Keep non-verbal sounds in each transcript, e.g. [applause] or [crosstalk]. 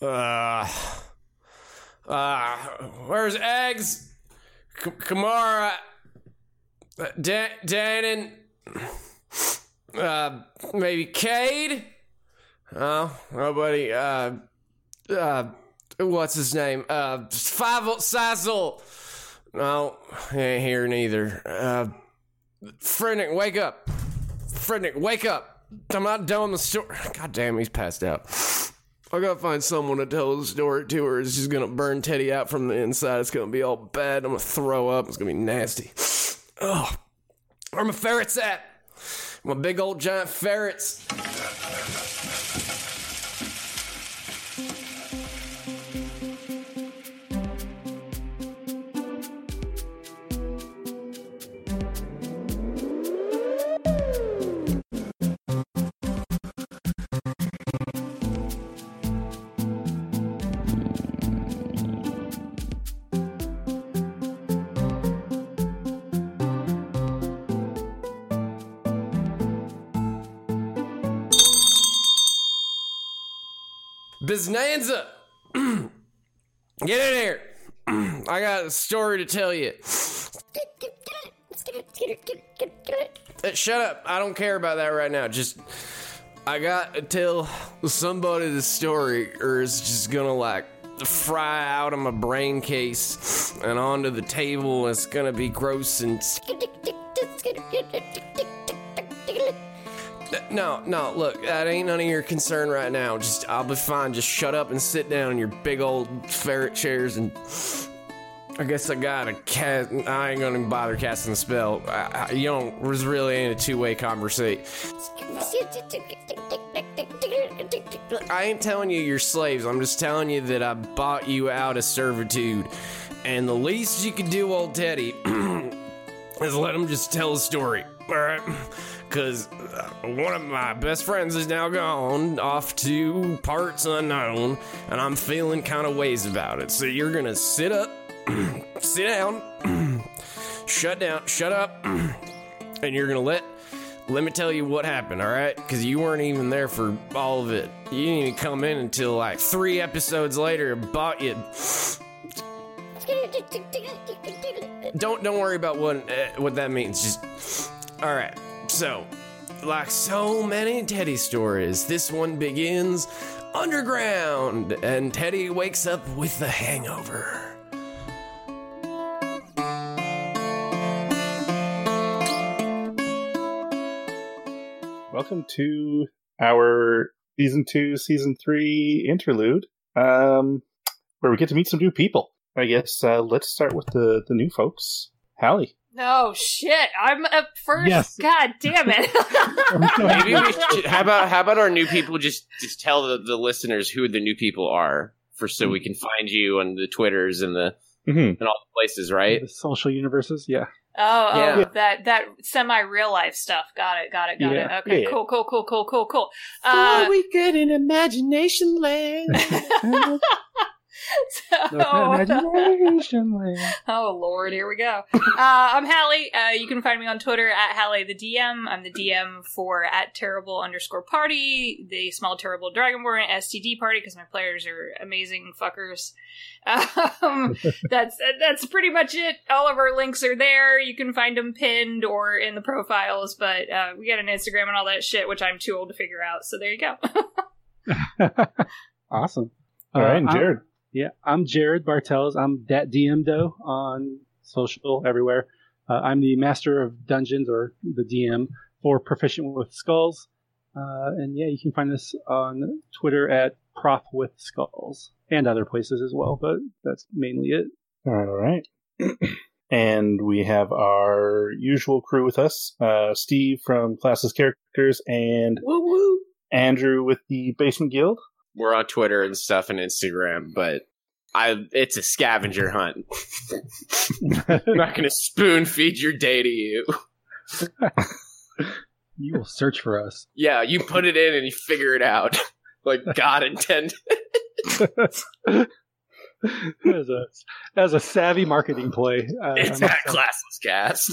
Uh, uh, where's eggs? K- Kamara, uh, Dan, Danon, uh, maybe Cade? Oh, nobody, uh, uh, what's his name? Uh, Five Sazzle. No, he ain't here neither. Uh, Frednick, wake up. Frednick, wake up. I'm not done with the story. God damn, he's passed out. I gotta find someone to tell the story to, or it's just gonna burn Teddy out from the inside. It's gonna be all bad. I'm gonna throw up. It's gonna be nasty. Oh, where my ferrets at? My big old giant ferrets. Biznanza! [clears throat] Get in here! [clears throat] I got a story to tell you. Uh, Shut up. I don't care about that right now. Just, I got to tell somebody the story, or it's just gonna like fry out of my brain case and onto the table. It's gonna be gross and. No, no, look, that ain't none of your concern right now. Just, I'll be fine. Just shut up and sit down in your big old ferret chairs and. I guess I got a cast. I ain't gonna bother casting the spell. I, I, you don't. Was really ain't a two way conversation. I ain't telling you you're slaves. I'm just telling you that I bought you out of servitude, and the least you can do, old Teddy, [clears throat] is let him just tell a story. All right. Because one of my best friends is now gone off to parts unknown, and I'm feeling kind of ways about it. So you're gonna sit up, [clears throat] sit down, [clears throat] shut down, shut up, [clears throat] and you're gonna let. Let me tell you what happened, all right? Because you weren't even there for all of it. You didn't even come in until like three episodes later. and Bought you. [laughs] Don't don't worry about what uh, what that means. Just all right. So, like so many Teddy stories, this one begins underground, and Teddy wakes up with the hangover. Welcome to our season two, season three interlude, um, where we get to meet some new people. I guess uh, let's start with the the new folks. Hallie. No shit, I'm up first. Yes. God damn it. [laughs] Maybe we should, how about how about our new people just just tell the, the listeners who the new people are for so we can find you on the twitters and the Mm-hmm. and all the places, right? The social universes, yeah. Oh, oh, Yeah. that that semi real life stuff. Got it, got it, got Yeah. it. Okay, Yeah. cool, cool, cool, cool, cool, cool. Uh, we get in imagination land. [laughs] [laughs] [laughs] so, [laughs] oh lord, here we go. Uh, I'm Hallie. Uh, you can find me on Twitter at Hallie the DM. I'm the DM for at terrible underscore party, the small terrible dragonborn STD party because my players are amazing fuckers. [laughs] Um, that's that's pretty much it. All of our links are there. You can find them pinned or in the profiles. But uh, we got an Instagram and all that shit, which I'm too old to figure out. So there you go. awesome. All right, Uh, and I'm- Jared. Yeah, I'm Jared Bartels. I'm that DM though on social everywhere. Uh, I'm the master of dungeons or the DM for Proficient with Skulls. Uh, and yeah, you can find us on Twitter at Prof with Skulls and other places as well, but that's mainly it. All right, all right. [clears throat] and we have our usual crew with us: uh, Steve from Classes Characters and woo woo. Andrew with the Basement Guild. We're on Twitter and stuff and Instagram, but I it's a scavenger hunt. I'm not gonna spoon feed your day to you. [laughs] You will search for us. Yeah, you put it in and you figure it out. [laughs] like God intended. [laughs] as a as a savvy marketing play. Uh, It's that classless cast.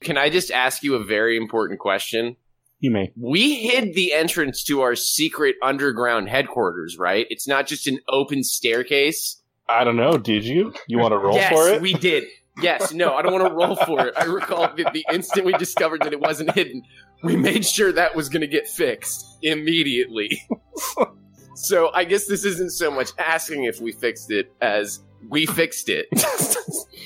Can I just ask you a very important question? You may. We hid the entrance to our secret underground headquarters, right? It's not just an open staircase. I don't know. Did you? You want to roll yes, for it? we did. Yes, no, I don't want to roll for it. I recall that the instant we discovered that it wasn't hidden, we made sure that was going to get fixed immediately. [laughs] so I guess this isn't so much asking if we fixed it as we fixed it. [laughs]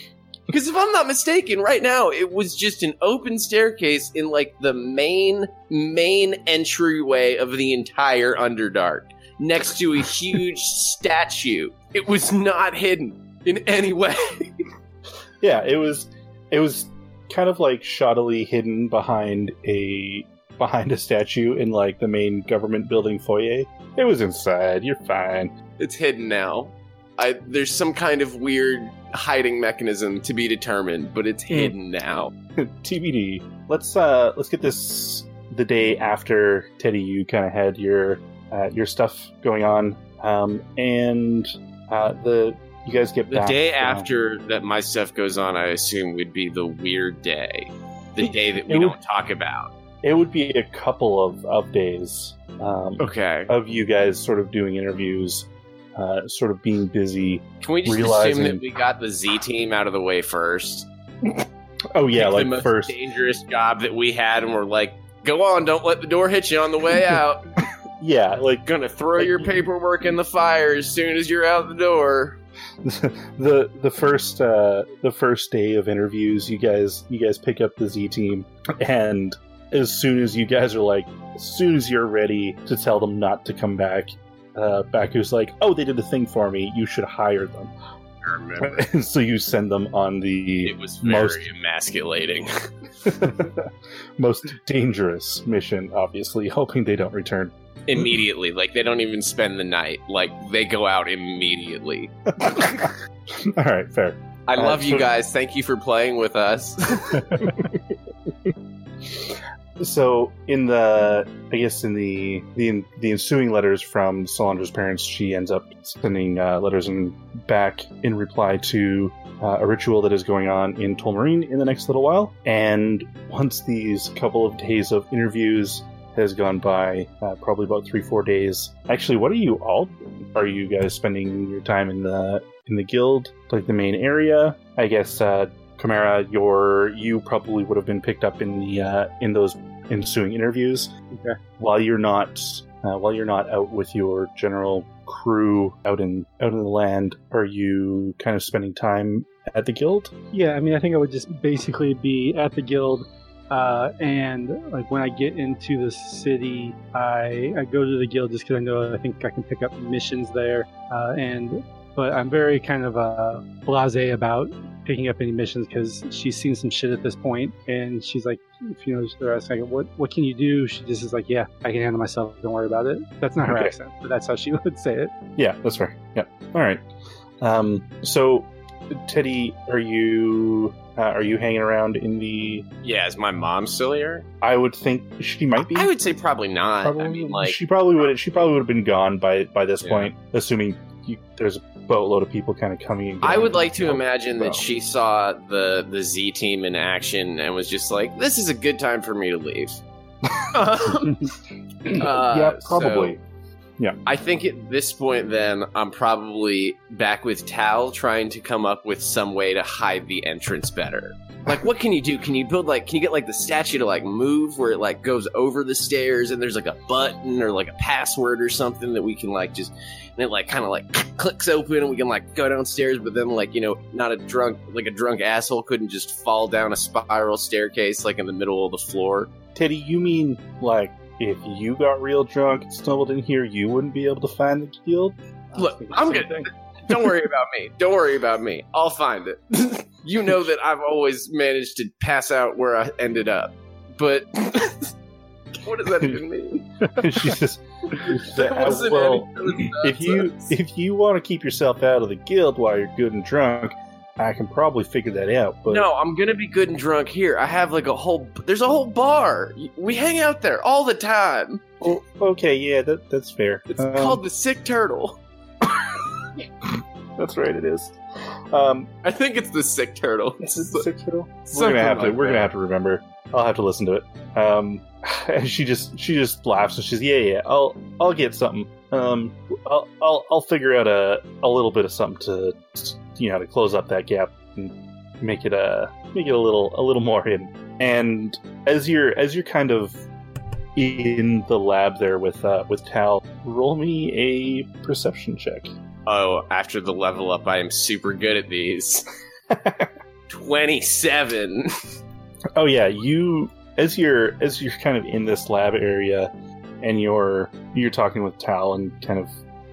Because if I'm not mistaken, right now it was just an open staircase in like the main main entryway of the entire Underdark, next to a [laughs] huge statue. It was not hidden in any way. [laughs] Yeah, it was. It was kind of like shoddily hidden behind a behind a statue in like the main government building foyer. It was inside. You're fine. It's hidden now. I, there's some kind of weird hiding mechanism to be determined, but it's Hmm. hidden now. [laughs] TBD. Let's uh let's get this the day after Teddy. You kind of had your uh, your stuff going on, um, and uh, the you guys get The back, day after that my stuff goes on, I assume would be the weird day. The day that we would- don't talk about. It would be a couple of of days. Um, Okay. Of you guys sort of doing interviews, uh, sort of being busy. Can we just realizing- assume that we got the Z team out of the way first? Oh yeah, like the most first. dangerous job that we had, and we're like, "Go on, don't let the door hit you on the way [laughs] out." Yeah, like Gonna throw your paperwork in the fire as soon as you're out the door. [laughs] the the first uh, the first day of interviews, you guys you guys pick up the Z team, and as soon as you guys are like, as soon as you're ready to tell them not to come back, uh, Baku's like, "Oh, they did the thing for me. You should hire them." I remember. [laughs] So you send them on the It was very Most- emasculating. [laughs] most dangerous mission, obviously, hoping they don't return. immediately. Like they don't even spend the night. Like they go out immediately. [laughs] All right, fair. I Uh, love you guys. Thank you for playing with us. So in the, I guess in the the the ensuing letters from Solandra's parents, she ends up sending uh, letters in back in reply to uh, a ritual that is going on in Tolmarine in the next little while. And once these couple of days of interviews has gone by, uh, probably about three four days. Actually, what are you all? Are you guys spending your time in the in the guild, like the main area? I guess. Uh, Chimera, your you probably would have been picked up in the uh, in those ensuing interviews. Okay. While you're not uh, while you're not out with your general crew out in out in the land, are you kind of spending time at the guild? Yeah, I mean, I think I would just basically be at the guild, uh, and like when I get into the city, I, I go to the guild just because I know I think I can pick up missions there, uh, and but I'm very kind of uh, blasé about picking up any missions because she's seen some shit at this point, and she's like, if you know, they're asking, like, what what can you do? She just is like, yeah, I can handle myself. Don't worry about it. That's not her Okay. accent, but that's how she [laughs] would say it. Yeah, that's fair. Yeah. All right. Um, so, Teddy, are you uh, are you hanging around in the? yeah, is my mom still here? I would think she might be. I would say probably not. Probably, I mean, like, she probably would. She probably would have been gone by by this Yeah. point, assuming you, there's a boatload of people kind of coming. And I would like to imagine Well. that she saw the the Z team in action and was just like, "This is a good time for me to leave." [laughs] Uh, [laughs] yeah, probably. Yeah, I think at this point, then I'm probably back with Tal, trying to come up with some way to hide the entrance better. Like, what can you do? Can you build like? Can you get like the statue to like move where it like goes over the stairs and there's like a button or like a password or something that we can like just and it like kind of like [laughs] clicks open and we can like go downstairs, but then like you know, not a drunk like a drunk asshole couldn't just fall down a spiral staircase like in the middle of the floor. Teddy, you mean like if you got real drunk and stumbled in here, you wouldn't be able to find the guild? Look, I'm good. thing. [laughs] Don't worry about me. Don't worry about me. I'll find it. [laughs] you know that I've always managed to pass out where I ended up. But [laughs] what does that even mean? [laughs] she says, There "Uh, wasn't well, any if you if you want to keep yourself out of the guild while you're good and drunk, I can probably figure that out. But No, I'm gonna be good and drunk here. I have like a whole. There's a whole bar. We hang out there all the time. Oh, okay, yeah, that that's fair. It's Um, called the Sick Turtle. [laughs] That's right, it is. Um, I think it's the sick turtle. is it the sick turtle? We're gonna have to. like We're that. gonna have to remember. I'll have to listen to it. Um, and [laughs] she just she just laughs and she's yeah yeah. I'll I'll get something. Um, I'll I'll, I'll figure out a a little bit of something to you know to close up that gap and make it a make it a little a little more hidden. And as you're as you're kind of in the lab there with uh, with Tal, roll me a perception check. Oh, after the level up, I am super good at these. [laughs] 27. Oh yeah, you as you're as you're kind of in this lab area and you're you're talking with Tal and kind of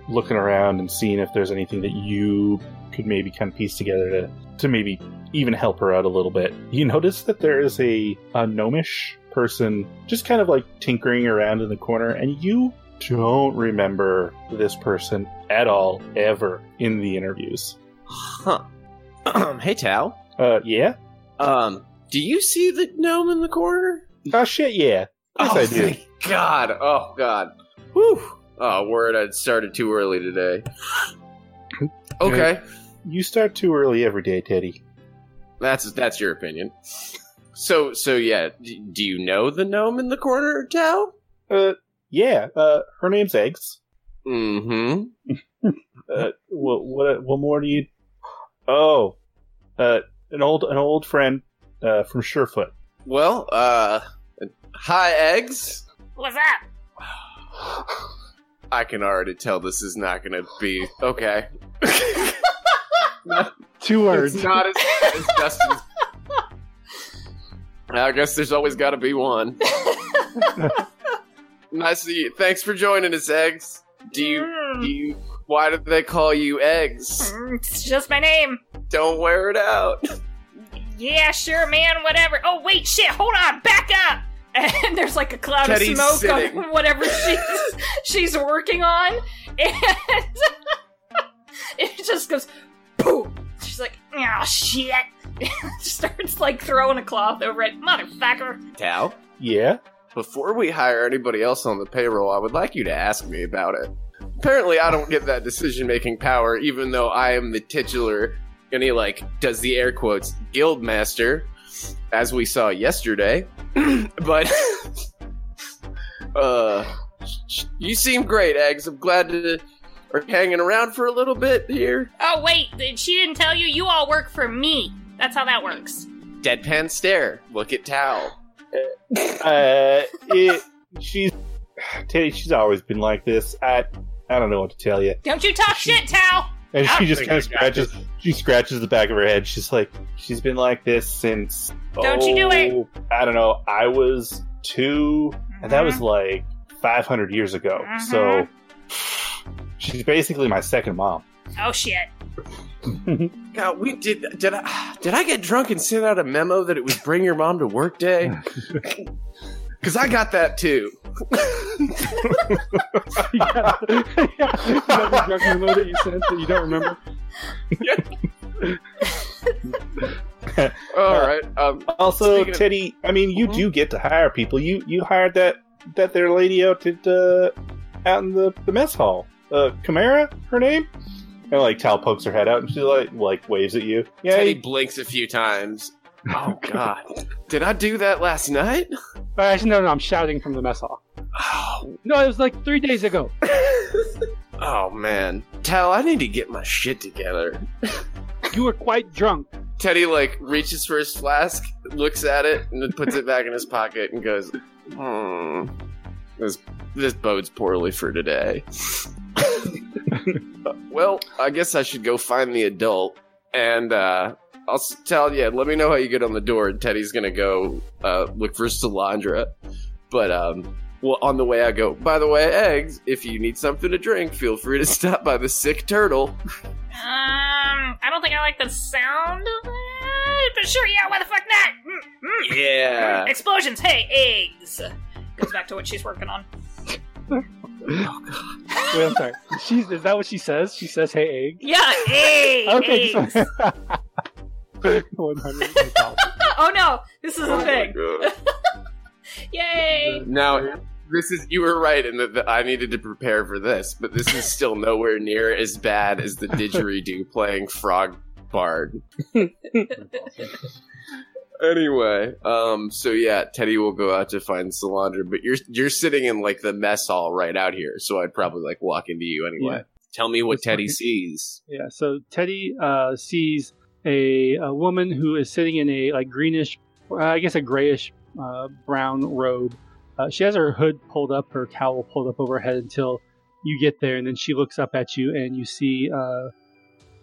looking around and seeing if there's anything that you could maybe kind of piece together to to maybe even help her out a little bit. You notice that there is a, a gnomish person just kind of like tinkering around in the corner and you don't remember this person at all ever in the interviews. Huh. [clears throat] hey, Tal. Uh yeah? Um, do you see the gnome in the corner? Oh shit, yeah. Course oh, I do. thank God. Oh, God. Whew. Oh, word, I started too early today. [laughs] Okay. You start too early every day, Teddy. That's that's your opinion. So so yeah, d- do you know the gnome in the corner, Tal? Uh, yeah. Uh, her name's Eggs. Mm-hmm. [laughs] Uh, what what what more do you? Oh, uh, an old an old friend uh, from Surefoot. Well, uh, hi, eggs. What's that? [sighs] I can already tell this is not going to be okay. Two words. It's not as bad as Justin's. I guess there's always got to be one. [laughs] nice to you. Thanks for joining us, eggs. Do you? Do you? Why did they call you eggs? Mm, It's just my name. Don't wear it out. Yeah, sure, man, whatever. Oh, wait, shit, hold on, back up! [laughs] And there's like a cloud Teddy's of smoke sitting. on [laughs] whatever she's, she's working on, [laughs] and it just goes poof. She's like, oh shit. Starts like throwing a cloth over it. Motherfucker. Tal, Yeah. before we hire anybody else on the payroll, I would like you to ask me about it. Apparently, I don't get that decision making power, even though I am the titular. And he like does the air quotes guild master, as we saw yesterday. [clears throat] but [laughs] uh, you seem great, eggs. I'm glad to are hanging around for a little bit here. Oh, wait, th- she didn't tell you? You all work for me. That's how that works. Deadpan stare. Look at Tal. Uh, [laughs] it, she's Teddy. She's always been like this. I I don't know what to tell you. Don't you talk shit, Tal! And I she just kind of I got scratches. She scratches the back of her head. She's like, she's been like this since. Don't you do it. oh, I don't know. I was two, and that was mm-hmm. like 500 years ago. So mm-hmm. [sighs] she's basically my second mom. Oh, shit. [laughs] God, we did. Did I? Did I get drunk and send out a memo that it was bring your mom to work day? [laughs] Because I got that too. yeah. yeah. Another drunk memo that you sent that you don't remember. All right. Um. Also, Speaking of- Teddy, I mean, you Mhm. do get to hire people. You you hired that that there lady out at uh, out in the, the mess hall. Uh, Chimera, her name. And like Tal pokes her head out and she like like waves at you. Yeah, Teddy you- blinks a few times. [laughs] Oh God! Did I do that last night? Actually, no, no, I'm shouting from the mess hall. Oh, [sighs] No, it was like three days ago. [laughs] oh man, Tal, I need to get my shit together. [laughs] You were quite drunk. Teddy like reaches for his flask, looks at it, and then puts it back in his pocket and goes, "Hmm, this this bodes poorly for today." [laughs] well, I guess I should go find the adult, and uh, I'll tell you. Let me know how you get on the door. And Teddy's gonna go uh, look for Solandra, but um. Well, on the way I go, by the way, eggs, if you need something to drink, feel free to [laughs] stop by the sick turtle. Um, I don't think I like the sound of it, but sure, yeah, why the fuck not? Mm, mm. Yeah. [laughs] Explosions, hey, eggs. Goes back to what she's working on. Oh [laughs] god. Wait, I'm sorry. She's, is that what she says? She says, "Hey, egg." Yeah, hey, Okay. eggs. [laughs] oh no, this is Oh a my thing. [laughs] Yay! Now, this is you were right in that that I needed to prepare for this, but this is still nowhere near as bad as the didgeridoo [laughs] playing frog bard. anyway, um, so yeah, Teddy will go out to find Solandra, but you're you're sitting in like the mess hall right out here, so I'd probably like walk into you anyway. Yeah. Tell me what It's Teddy okay. sees. Yeah, so Teddy uh, sees a, a woman who is sitting in a like greenish, uh, I guess a grayish uh, brown robe. Uh, she has her hood pulled up, her cowl pulled up over her head until you get there, and then she looks up at you, and you see uh,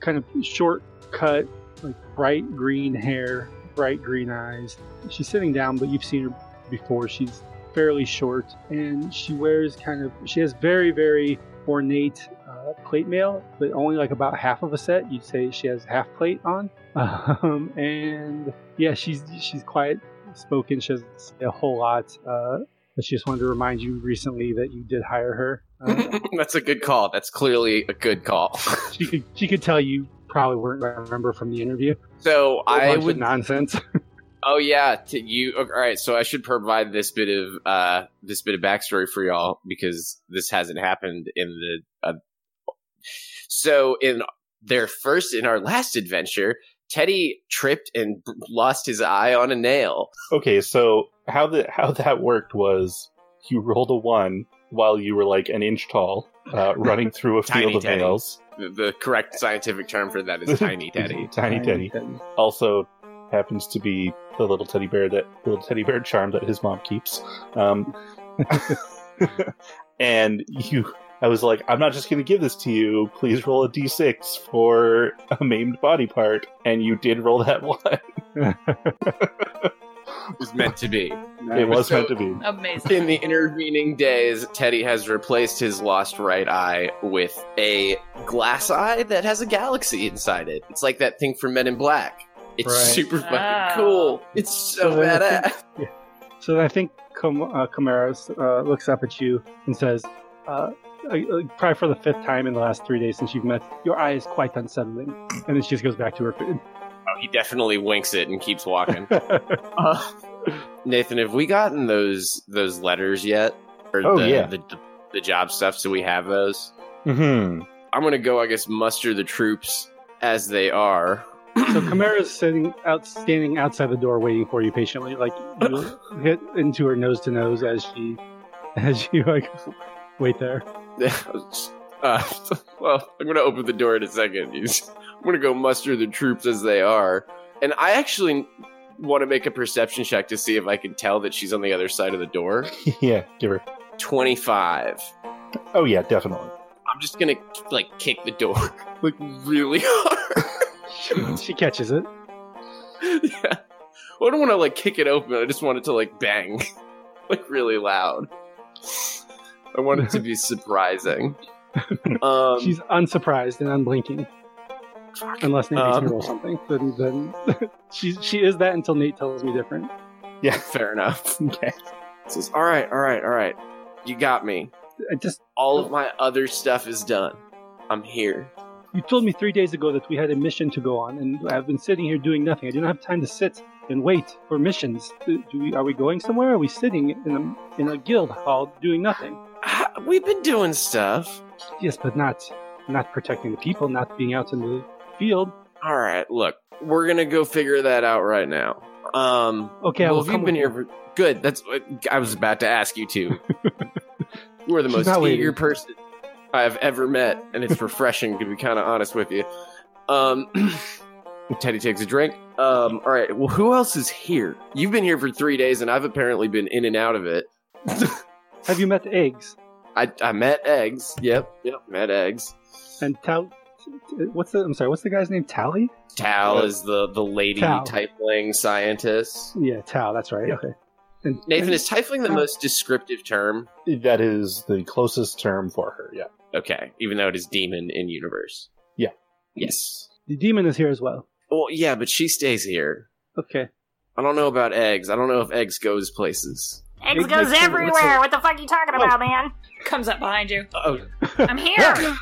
kind of short cut, like bright green hair, bright green eyes. She's sitting down, but you've seen her before. She's fairly short, and she wears kind of she has very very ornate uh, plate mail, but only like about half of a set. You'd say she has half plate on, [laughs] um, and yeah, she's she's quiet spoken. She doesn't say a whole lot, uh, but she just wanted to remind you recently that you did hire her. Uh, [laughs] That's a good call. That's clearly a good call. she could she could tell you probably weren't going to remember from the interview. so I would nonsense. [laughs] Oh yeah, to you. All right, so I should provide this bit of uh this bit of backstory for y'all because this hasn't happened in the. Uh, so in their first, in our last adventure, Teddy tripped and b- lost his eye on a nail. Okay, so how the how that worked was you rolled a one while you were like an inch tall, uh, [laughs] running through a field of Teddy. nails. The, the correct scientific term for that is [laughs] tiny Teddy. Tiny Teddy. Also happens to be the little teddy bear that little teddy bear charm that his mom keeps. Um, [laughs] and you, I was like, I'm not just going to give this to you. Please roll a d6 for a maimed body part, and you did roll that [laughs] one. It was meant to be. it was So- meant to be. Amazing. In the intervening days, Teddy has replaced his lost right eye with a glass eye that has a galaxy inside it. It's like that thing from Men in Black. It's Right. super fucking cool. It's so So then I badass. So I think Com- uh, Camaros uh, looks up at you and says, uh, uh, probably for the fifth time in the last three days since you've met, your eye is quite unsettling. And then she just goes back to her food. Oh, he definitely winks it and keeps walking. [laughs] Uh, Nathan, have we gotten those those letters yet? Or Oh, the, yeah. the, the job stuff, so we have those? hmm I'm gonna go, I guess, muster the troops as they are. So Camara's sitting out, standing outside the door, waiting for you patiently. Like you hit into her nose to nose as she, as you like wait there. uh, [laughs] well, I'm gonna open the door in a second. I'm gonna go muster the troops as they are, and I actually want to make a perception check to see if I can tell that she's on the other side of the door. [laughs] yeah, give her. Twenty-five. Oh yeah, definitely. I'm just gonna like kick the door [laughs] like really hard. [laughs] She, catches it. [laughs] yeah. I don't want to like kick it open. I just want it to like bang, [laughs] like really loud. I want it to be surprising. Um, She's unsurprised and unblinking. Unless Nate makes me Um, roll something, then then she she is that until Nate tells me different. Yeah. fair enough. Okay. Says, all right, all right, all right. You got me. I just All of my other stuff is done. I'm here. You told me three days ago that we had a mission to go on, and I've been sitting here doing nothing. I didn't have time to sit and wait for missions. Do we, are we going somewhere? Are we sitting in a in a guild hall doing nothing? We've been doing stuff. Yes, but not not protecting the people, not being out in the field. All right, look, we're gonna go figure that out right now. Um, Okay, I well, will if you've been here for good, that's what I was about to ask you too. [laughs] you are the She's most not waiting. eager person I've ever met, and it's refreshing to be kind of honest with you. Um, [clears throat] Teddy takes a drink. Um, all right, well, who else is here? You've been here for three days, and I've apparently been in and out of it. [laughs] Have you met eggs I, I met eggs. Yep, yep, met eggs. and Tal? What's the? I'm sorry. What's the guy's name? Tally? Tal is the the lady Tal. tiefling scientist. Yeah, Tal. That's right. Okay. And, Nathan, and- is tiefling the most descriptive term? That is the closest term for her. Yeah. Okay, even though it is demon in universe. Yeah. Yes. the demon is here as well. Well, yeah, but she stays here. Okay. I don't know about eggs. I don't know if eggs goes places. Eggs Big goes Nick, everywhere. What the fuck are you talking oh. about, man? Comes up behind you. Oh, [laughs] I'm here.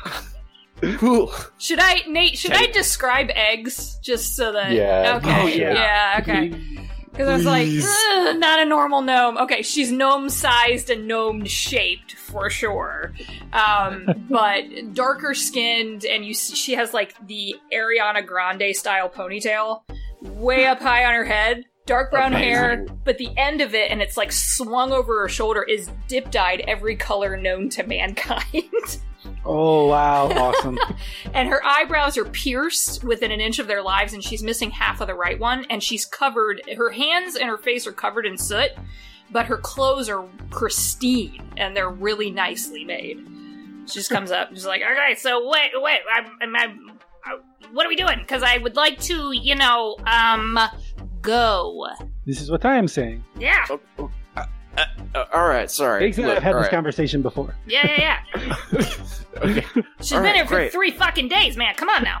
cool. should I, Nate? Should Teddy. I describe eggs just so that? Yeah. Okay. Oh, yeah. yeah. okay. Because I was like, "Ugh, not a normal gnome. Okay, she's gnome sized and gnome shaped for sure. Um, [laughs] but darker skinned, and you see, she has like the Ariana Grande style ponytail way up high on her head. Dark brown hair, but the end of it, and it's like swung over her shoulder, is dip dyed every color known to mankind. [laughs] Oh wow, awesome! [laughs] and her eyebrows are pierced within an inch of their lives and she's missing half of the right one and she's covered her hands and her face are covered in soot but her clothes are pristine and they're really nicely made. She just comes up she's like okay so wait wait I'm, I'm, I'm, uh, what are we doing? Because i would like to you know um go. This is what I am saying. yeah. Oh, oh, uh, uh, all right, sorry. Thanks, Look, I've had all this right. conversation before. yeah yeah yeah [laughs] okay. she's All been right, here for great. three fucking days man come on now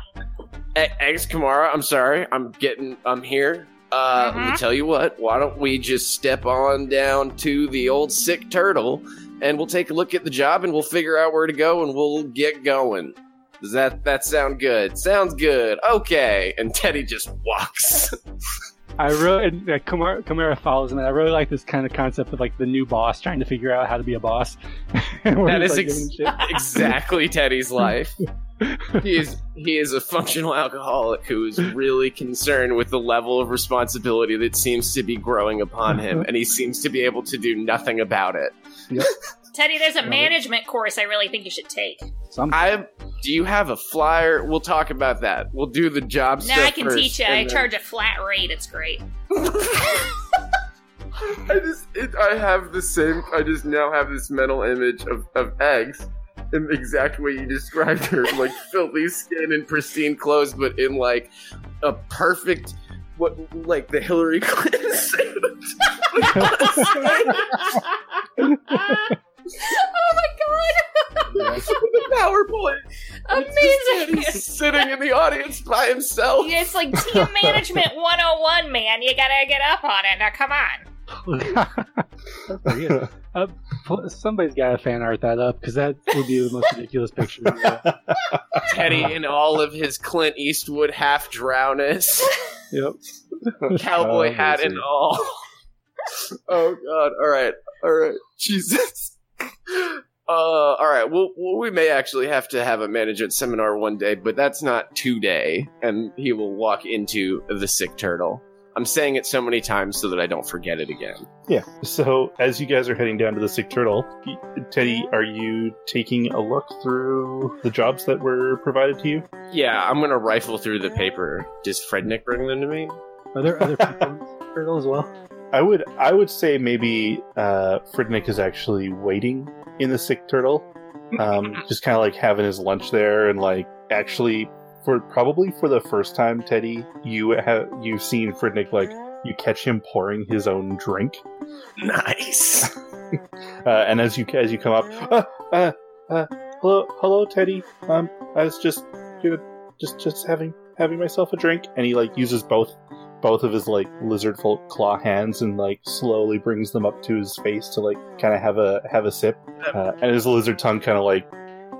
E- Eggs Kamara, I'm sorry. I'm getting. I'm here. Uh, let me Mhm. tell you what. Why don't we just step on down to the old sick turtle, and we'll take a look at the job, and we'll figure out where to go, and we'll get going. Does that that sound good? Sounds good. Okay. And Teddy just walks. [laughs] I really, Kamara follows him, and I really like this kind of concept of like the new boss trying to figure out how to be a boss. [laughs] That is like, ex- [laughs] exactly Teddy's life. [laughs] He is he is a functional alcoholic who is really concerned with the level of responsibility that seems to be growing upon him, and he seems to be able to do nothing about it. Teddy there's a Yeah. management course i really think you should take Some, I do you have a flyer? We'll talk about that. We'll do the job no stuff i can first, teach you i then- charge a flat rate it's great [laughs] I just it, I have the same. I just now have this mental image of, of eggs in the exact way you described her, [laughs] like filthy skin and pristine clothes, but in like a perfect what like the Hillary Clinton suit. [laughs] oh my god! [laughs] the PowerPoint. Amazing! He's sitting in the audience by himself. It's like team management [laughs] 101, man. You gotta get up on it. Now, come on. That's pretty good. [laughs] Uh, somebody's got to fan art that up because that would be the most ridiculous picture. Teddy in all of his Clint Eastwood half drowness. Yep. cowboy Oh, hat and all. oh god! All right, all right, Jesus. [laughs] Uh, all right. Well, well, we may actually have to have a management seminar one day, but that's not today. And he will walk into the sick turtle. I'm saying it so many times so that I don't forget it again. Yeah. So as you guys are heading down to the sick turtle, Teddy, are you taking a look through the jobs that were provided to you? Yeah, I'm gonna rifle through the paper. Does Frednick bring them to me? Are there other people in this turtle as well? I would I would say maybe uh, Fridnick is actually waiting in the sick turtle, um, [laughs] just kind of like having his lunch there, and like actually for probably for the first time, Teddy, you have you've seen Fridnick like you catch him pouring his own drink, Nice. [laughs] uh, and as you as you come up, uh, uh, uh, hello hello Teddy, um, I was just you know, just just having having myself a drink, and he like uses both both of his like lizard folk claw hands and like slowly brings them up to his face to like kind of have a have a sip, uh, and his lizard tongue kind of like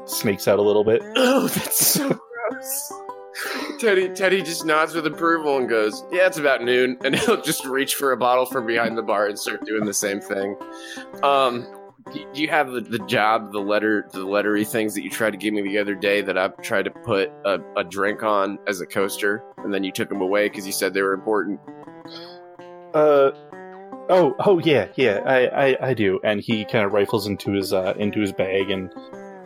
snakes out a little bit. [laughs] Oh, that's so gross. Teddy Teddy just nods with approval and goes, "Yeah, it's about noon," and [laughs] he'll just reach for a bottle from behind the bar and start doing the same thing. Um, do do you have the, the job, the letter, the lettery things that you tried to give me the other day that I tried to put a, a drink on as a coaster, and then you took them away because you said they were important? Uh, oh, oh yeah, yeah, I, I, I do. And he kind of rifles into his uh, into his bag and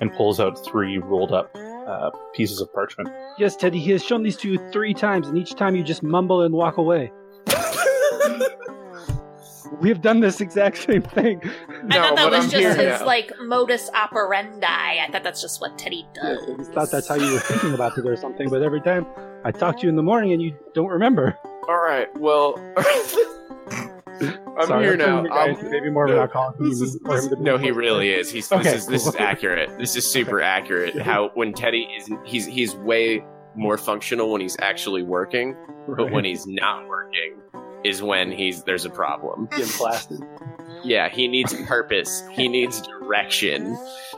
and pulls out three rolled up uh, pieces of parchment. Yes, Teddy, he has shown these to you three times, and each time you just mumble and walk away. We have done this exact same thing. I thought that was I'm just his now. like modus operandi. I thought that's just what Teddy does. I just thought that's how you were thinking about it or something, but every time I talk to you in the morning and you don't remember. All right, well, [laughs] I'm Sorry, here I'm now. guys, I'll- maybe more of an no, alcoholic This is, this- no, he really is. He's Okay, this is this is accurate. This is super accurate. How when Teddy is he's he's way more functional when he's actually working, but when he's not working is when he's there's a problem. getting blasted. Yeah, he needs purpose. He needs direction. [laughs]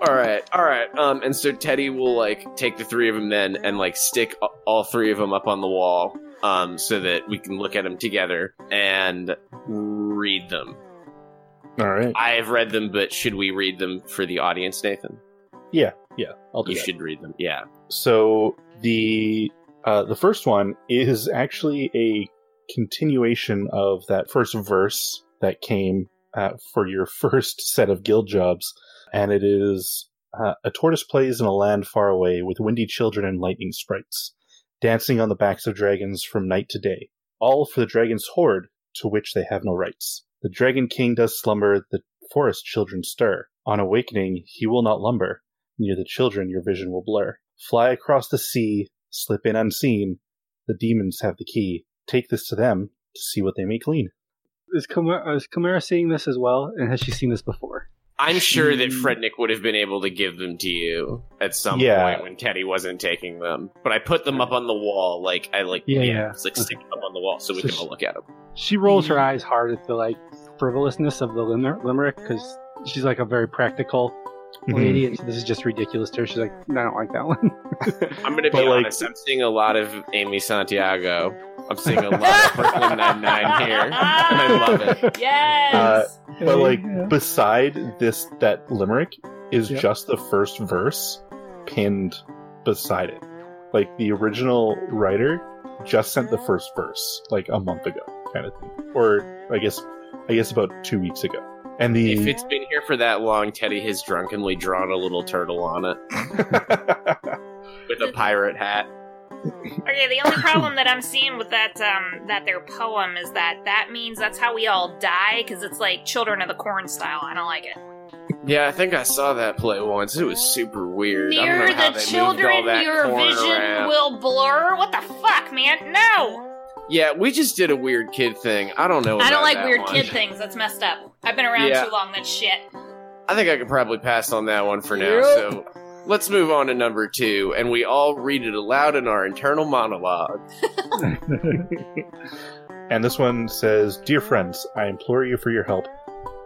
All right, all right. Um, and so Teddy will like take the three of them then and like stick all three of them up on the wall, um, so that we can look at them together and read them. All right. I have read them, but should we read them for the audience, Nathan? Yeah, yeah. I'll do You that. should read them. Yeah. So the uh, the first one is actually a continuation of that first verse that came uh, for your [laughs] first set of guild jobs, and it is uh, a tortoise plays in a land far away with windy children and lightning sprites, dancing on the backs of dragons from night to day, all for the dragon's hoard to which they have no rights. The dragon king does slumber, the forest children stir. On awakening, he will not lumber. Near the children, your vision will blur. Fly across the sea, slip in unseen. The demons have the key. Take this to them to see what they may glean. Is Chimera, is Chimera seeing this as well? And has she seen this before? I'm sure that. Frednick would have been able to give them to you at some Yeah. point when Teddy wasn't taking them. But I put them up on the wall, like I like Yeah, yeah, yeah. it's like stick them up on the wall so we So can sh- all look at them. She rolls her eyes hard at the like frivolousness of the limerick limerick because she's like a very practical. Mm-hmm. lady, and this is just ridiculous to her. She's like, I don't like that one. [laughs] I'm gonna be But, like- honest. I'm seeing a lot of Amy Santiago. I'm seeing a lot of Brooklyn Nine Nine here, and I love it. [laughs] Yes. Uh, but like Yeah. beside this, that limerick is Yep. just the first verse pinned beside it. Like the original writer just sent the first verse like a month ago, kind of thing, or I guess I guess about two weeks ago. And the If it's been here for that long, Teddy has drunkenly drawn a little turtle on it [laughs] with a pirate hat. Okay, the only problem that I'm seeing with that um that their poem is that that means that's how we all die because it's like Children of the Corn style. I don't like it. Yeah, I think I saw that play once. It was super weird. I don't Near know how the they moved children, all that your vision around. will blur. What the fuck, man? No, Yeah, we just did a weird kid thing. I don't know. I don't like that weird one. kid things. That's messed up. I've been around Yeah. too long. That's shit. I think I could probably pass on that one for now. Yep. So let's move on to number two, and we all read it aloud in our internal monologue. [laughs] [laughs] and this one says, "Dear friends, I implore you for your help.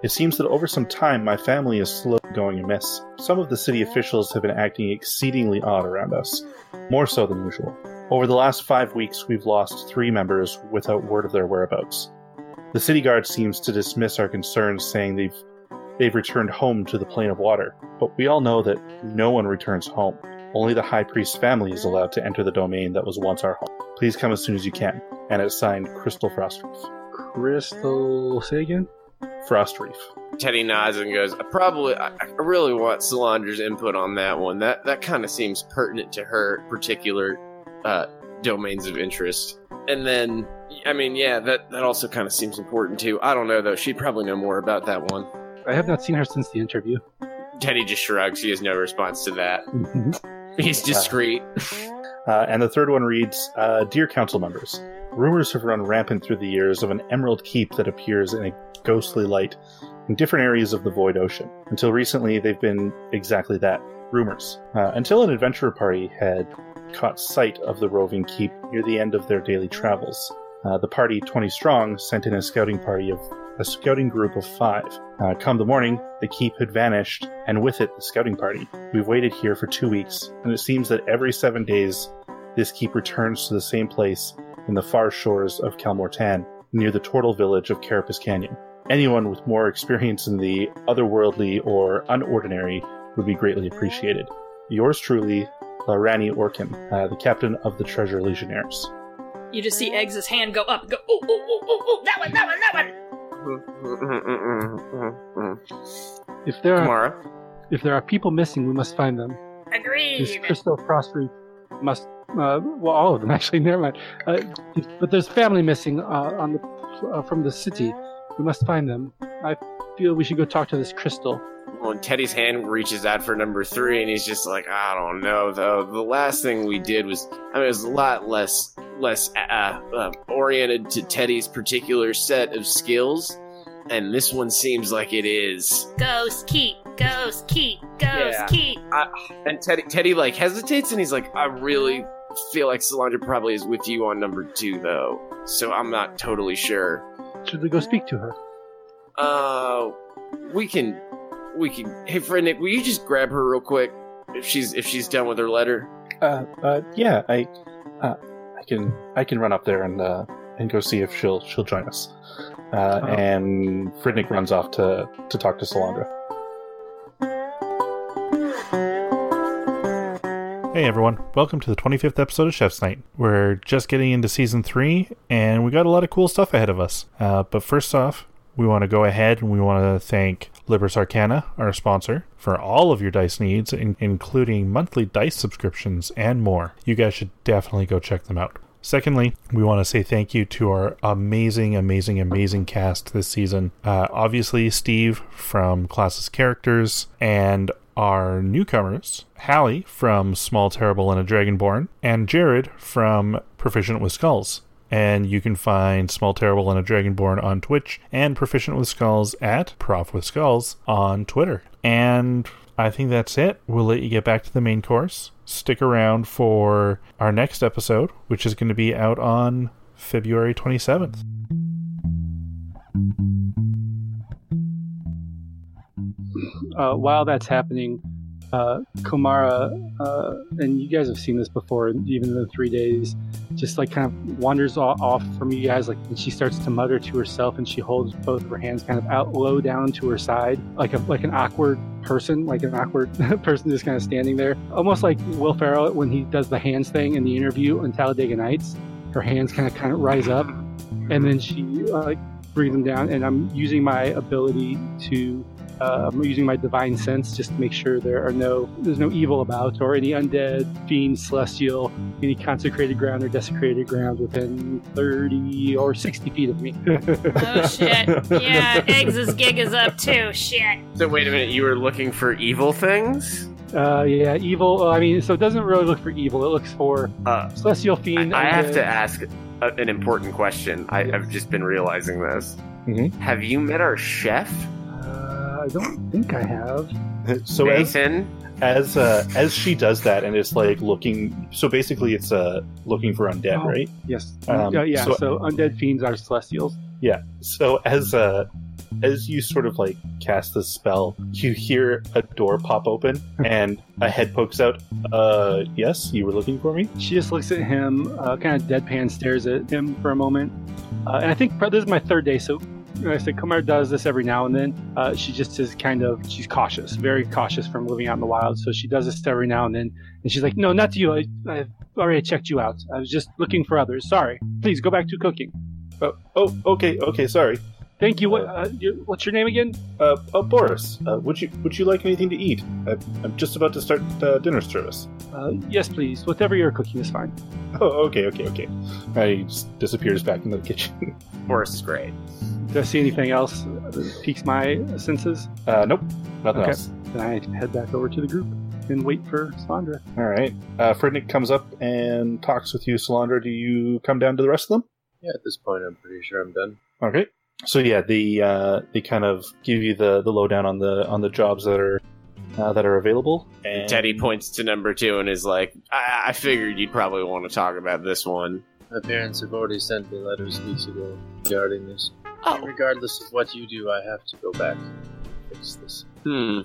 It seems that over some time my family is slowly going amiss. Some of the city officials have been acting exceedingly odd around us, more so than usual. Over the last five weeks, we've lost three members without word of their whereabouts. The city guard seems to dismiss our concerns, saying they've they've returned home to the plane of water. But we all know that no one returns home. Only the high priest's family is allowed to enter the domain that was once our home. Please come as soon as you can. And it's signed Crystal Frostreef. Crystal, say again. Frostreef. Teddy nods and goes, "I probably, I, I really want Solandra's input on that one. That that kind of seems pertinent to her particular uh, domains of interest." And then, I mean, yeah, that that also kind of seems important too. I don't know though; she'd probably know more about that one. I have not seen her since the interview. Teddy just shrugs. He has no response to that. He's discreet. [laughs] Uh, and the third one reads uh, Dear Council members, rumors have run rampant through the years of an emerald keep that appears in a ghostly light in different areas of the Void Ocean. Until recently, they've been exactly that rumors. Uh, until an adventurer party had caught sight of the roving keep near the end of their daily travels. Uh, the party, 20 strong, sent in a scouting party of a scouting group of five. Uh, come the morning, the keep had vanished, and with it the scouting party. We've waited here for two weeks, and it seems that every seven days this keep returns to the same place in the far shores of Calmortan, near the turtle village of Carapace Canyon. Anyone with more experience in the otherworldly or unordinary would be greatly appreciated. Yours truly, Larani Orkin, uh, the captain of the Treasure Legionnaires. You just see Eggs' hand go up, go, ooh, ooh, ooh, ooh, ooh, that one, that one, that one. [laughs] If there are Kamara. if there are people missing, we must find them. This Agreed. Crystal Frostreef must. Uh, well, all of them [laughs] actually. Never mind. Uh, but there's family missing uh, on the uh, from the city. We must find them. I feel we should go talk to this Crystal. Well, Teddy's hand reaches out for number three, and he's just like, I don't know, though. The last thing we did was, I mean, it was a lot less, less uh, uh, oriented to Teddy's particular set of skills, and this one seems like it is. Ghost keep, ghost keep, ghost Yeah. keep. And Teddy, Teddy, like hesitates, and he's like, I really feel like Solandra probably is with you on number two, though. So I'm not totally sure. Should we go speak to her? Uh, we can, we can. Hey, Frednick, will you just grab her real quick if she's if she's done with her letter? Uh, uh, yeah, I, uh, I can, I can run up there and uh, and go see if she'll she'll join us. Uh, Oh. And Fridnik runs off to to talk to Solandra. Hey everyone, welcome to the 25th episode of Chef's Night. We're just getting into season 3, and we got a lot of cool stuff ahead of us. Uh, but first off, we want to go ahead and we want to thank Libris Arcana, our sponsor, for all of your dice needs, in- including monthly dice subscriptions and more. You guys should definitely go check them out. Secondly, we want to say thank you to our amazing, amazing, amazing cast this season. Uh, obviously, Steve from Classes Characters and our newcomers, Hallie from Small Terrible and a Dragonborn, and Jared from Proficient with Skulls. And you can find Small Terrible and a Dragonborn on Twitch and Proficient with Skulls at Prof with Skulls on Twitter. And I think that's it. We'll let you get back to the main course. Stick around for our next episode, which is going to be out on February 27th. uh, while that's happening, uh, Kamara, uh, and you guys have seen this before, even in the three days, just like kind of wanders off from you guys, like, and she starts to mutter to herself, and she holds both of her hands kind of out low down to her side, like a like an awkward person, like an awkward [laughs] person just kind of standing there, almost like Will Ferrell when he does the hands thing in the interview in Talladega Nights. Her hands kind of kind of rise up, and then she uh, like brings them down, and I'm using my ability to uh, I'm using my divine sense just to make sure there are no there's no evil about or any undead, fiend, celestial, any consecrated ground or desecrated ground within 30 or 60 feet of me. [laughs] Oh shit. Yeah, Eggs' gig is up too. Shit. So wait a minute, you were looking for evil things? uh, yeah, evil. I mean, so it doesn't really look for evil. It looks for Uh, celestial fiend. I have to ask a, an important question. I, I've just been realizing this. Mhm. Have you met our chef, I don't think I have. [laughs] So as Nathan? as uh, as she does that, and it's like looking. So basically, it's uh looking for undead, Oh. right? Yes. Um, Uh, yeah. so- So, undead fiends are celestials. Yeah. So as uh as you sort of like cast the spell, you hear a door pop open [laughs] and a head pokes out. Uh yes, you were looking for me? She just looks at him, uh, kind of deadpan stares at him for a moment. Uh, and I think this is my third day, so you know, I said Kamara does this every now and then. Uh, she just is kind of, she's cautious, very cautious from living out in the wild. So she does this every now and then. And she's like, no, not to you. I, I've already checked you out. I was just looking for others. Sorry. Please go back to cooking. Oh, oh okay, okay, sorry. Thank you. What, uh, your, what's your name again? Uh, uh Boris, uh, would you would you like anything to eat? I, I'm just about to start uh, dinner service. Uh, yes, please. Whatever you're cooking is fine. Oh, okay, okay, okay. Uh, he just disappears back into the kitchen. [laughs] Boris is great. Do I see anything else that piques my senses? Uh, nope, nothing Okay. else. Then I head back over to the group and wait for Sandra. All right. Uh, Frednick comes up and talks with you, Solandra. Do you come down to the rest of them? Yeah, at this point, I'm pretty sure I'm done. Okay. So yeah, the uh, they kind of give you the the lowdown on the on the jobs that are uh, that are available. And Teddy points to number two and is like, I, I figured you'd probably want to talk about this one. My parents have already sent me letters weeks ago regarding this. Oh. Regardless of what you do, I have to go back and fix this. Hmm.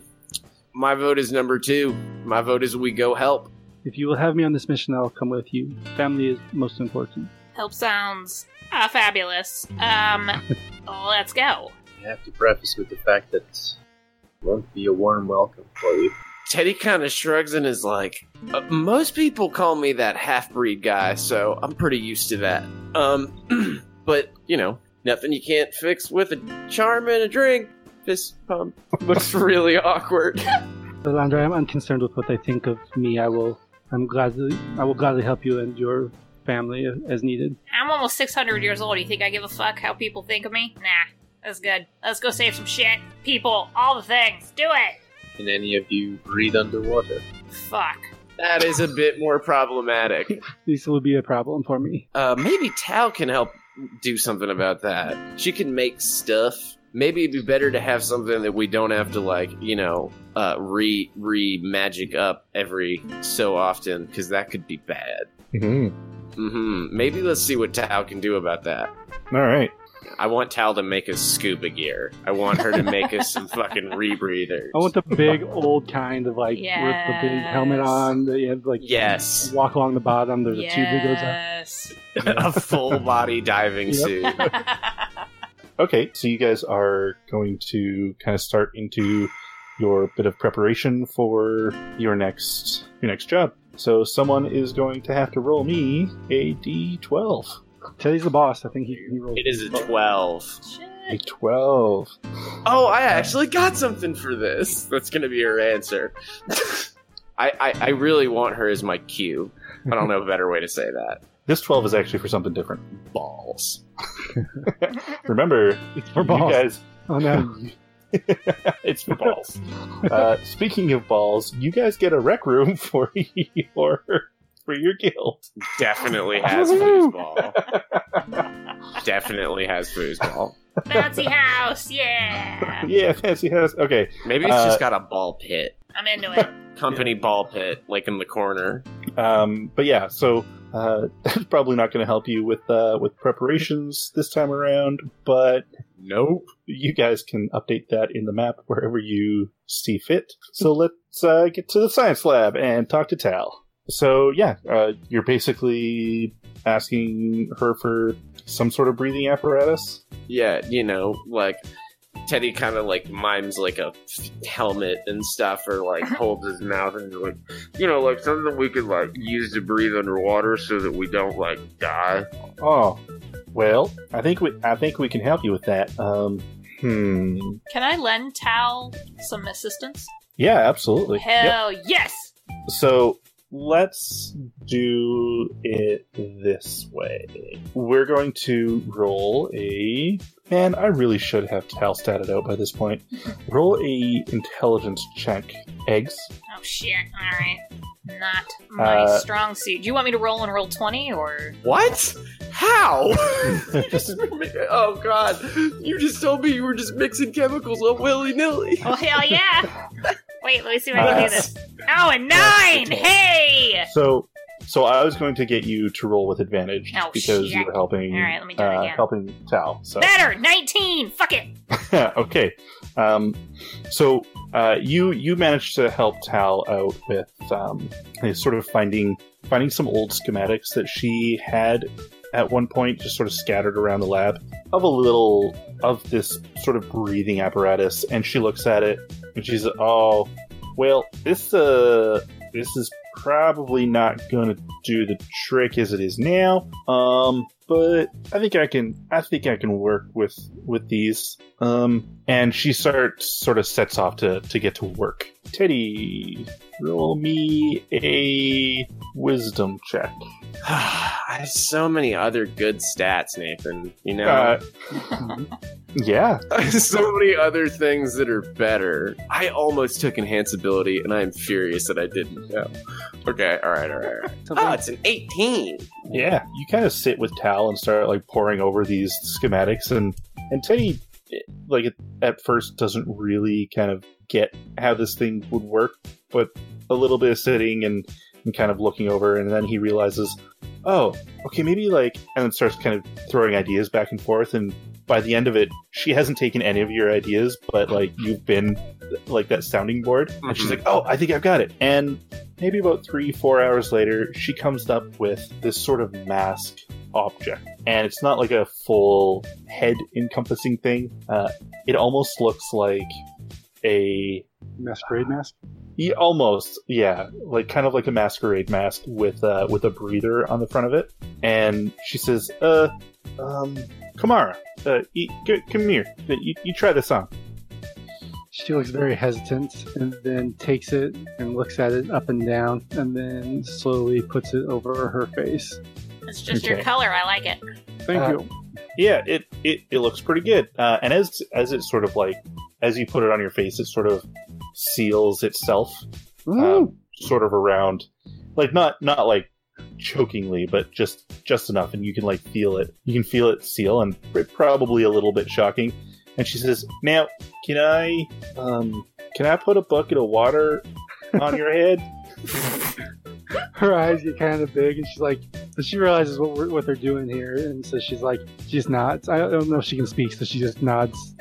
My vote is number two. My vote is we go help. If you will have me on this mission, I'll come with you. Family is most important. Help sounds uh, fabulous. Um, [laughs] let's go. I have to preface with the fact that it won't be a warm welcome for you. Teddy kind of shrugs and is like, uh, most people call me that half breed guy, so I'm pretty used to that. Um, [clears throat] but, you know, nothing you can't fix with a charm and a drink. Fist pump [laughs] looks really awkward. [laughs] Landra, I'm unconcerned with what they think of me. I will. I'm gladly. I will gladly help you and your family as needed. I'm almost 600 years old. You think I give a fuck how people think of me? Nah, that's good. Let's go save some shit. People, all the things. Do it. Can any of you breathe underwater? Fuck. That is a bit more problematic. [laughs] This will be a problem for me. Uh, maybe Tal can help do something about that. She can make stuff. Maybe it'd be better to have something that we don't have to like, you know, uh, re re magic up every so often because that could be bad. Mhm. Hmm Maybe let's see what Tal can do about that. All right. I want Tal to make us scuba gear. I want her to make us some fucking rebreathers. I want the big old kind of like with the big helmet on. That you have like yes, walk along the bottom. There's a tube that goes up. yes. a full body diving suit. [laughs] Okay, so you guys are going to kind of start into your bit of preparation for your next your next job. So someone is going to have to roll me a d12. Teddy's the boss. I think he, he rolls. It is a twelve. A 12. Oh, I actually got something for this. That's gonna be her answer. [laughs] I, I I really want her as my cue. I don't know a better way to say that. This 12 is actually for something different. Balls. [laughs] Remember, It's for you balls. guys Oh no. [laughs] [laughs] it's for balls. Uh, speaking of balls, you guys get a rec room [laughs] for your for your guild. Definitely has foosball. [laughs] Definitely has foosball. Bouncy house, yeah. Yeah, fancy house. Okay, Maybe it's Uh, just got a ball pit. I'm into it. Company ball pit, like in the corner. um, but yeah, so uh, [laughs] that's probably not going to help you with uh, with preparations this time around. But Nope. you guys can update that in the map wherever you see fit. So let's uh, get to the science lab and talk to Tal. So yeah, uh, you're basically asking her for some sort of breathing apparatus. Yeah, you know, like Teddy kind of like mimes like a helmet and stuff, or like holds his mouth and like, you know, like something we could like use to breathe underwater so that we don't like die. Oh, well, I think we I think we can help you with that. Um, hmm. Can I lend Tal some assistance? Yeah, absolutely. Yep. Hell yes! So let's do it this way. We're going to roll a. Man, I really should have Tal statted out by this point. [laughs] roll a intelligence check. Eggs. Oh shit, alright. Not my Uh, strong suit. Do you want me to roll and roll 20 or. What? How? [laughs] Just- [laughs] oh god! You just told me you were just mixing chemicals all willy nilly. Oh hell yeah! [laughs] Wait, let me see if I can do this. Oh, a nine! Hey! So, so I was going to get you to roll with advantage Oh, because you were helping. All right, let me do it uh, again. Helping Tal. So Better! 19! Fuck it! okay. Um, so uh, you you managed to help Tal out with um, sort of finding finding some old schematics that she had at one point, just sort of scattered around the lab of a little of this sort of breathing apparatus. And she looks at it and she's oh, well, this uh this is probably not to do the trick as it is now. Um, but I think I can. I think I can work with with these. Um, and she starts sort of sets off to to get to work. Teddy, roll me a wisdom check. [sighs] I have so many other good stats, Nathan. You know, Uh, [laughs] yeah, [laughs] so many other things that are better. I almost took enhance ability, and I am furious that I didn't. know. Okay, all right, all right, all right. Oh, [laughs] it's an eighteen. yeah. You kind of sit with Tal and start like poring over these schematics, and and Teddy, like at, at first, doesn't really kind of get how this thing would work, but a little bit of sitting and and kind of looking over, and then he realizes, oh, okay, maybe like, and then starts kind of throwing ideas back and forth, and by the end of it, she hasn't taken any of your ideas, but like you've been like that sounding board, and she's Mhm. like, oh, I think I've got it, and maybe about three, four hours later, she comes up with this sort of mask object, and it's not like a full head encompassing thing. Uh, it almost looks like a Masquerade mask. yeah, almost, yeah, like kind of like a masquerade mask with uh, with a breather on the front of it. And she says, "Uh, um, Kamara, uh, you, come here. You, you try this on." She looks very hesitant and then takes it and looks at it up and down and then slowly puts it over her face. It's just your color. I like it. Thank Uh, you. Yeah, it, it it looks pretty good. Uh, and as as it sort of like as you put it on your face, it sort of seals itself, um, sort of around, like not not like chokingly, but just just enough, and you can like feel it. You can feel it seal, and probably a little bit shocking. And she says, "Now, can I um can I put a bucket of water on your head?" [laughs] her eyes get kind of big and she's like, she realizes what we're, what they're doing here, and so she's like, she just nods. I don't know if she can speak, so she just nods.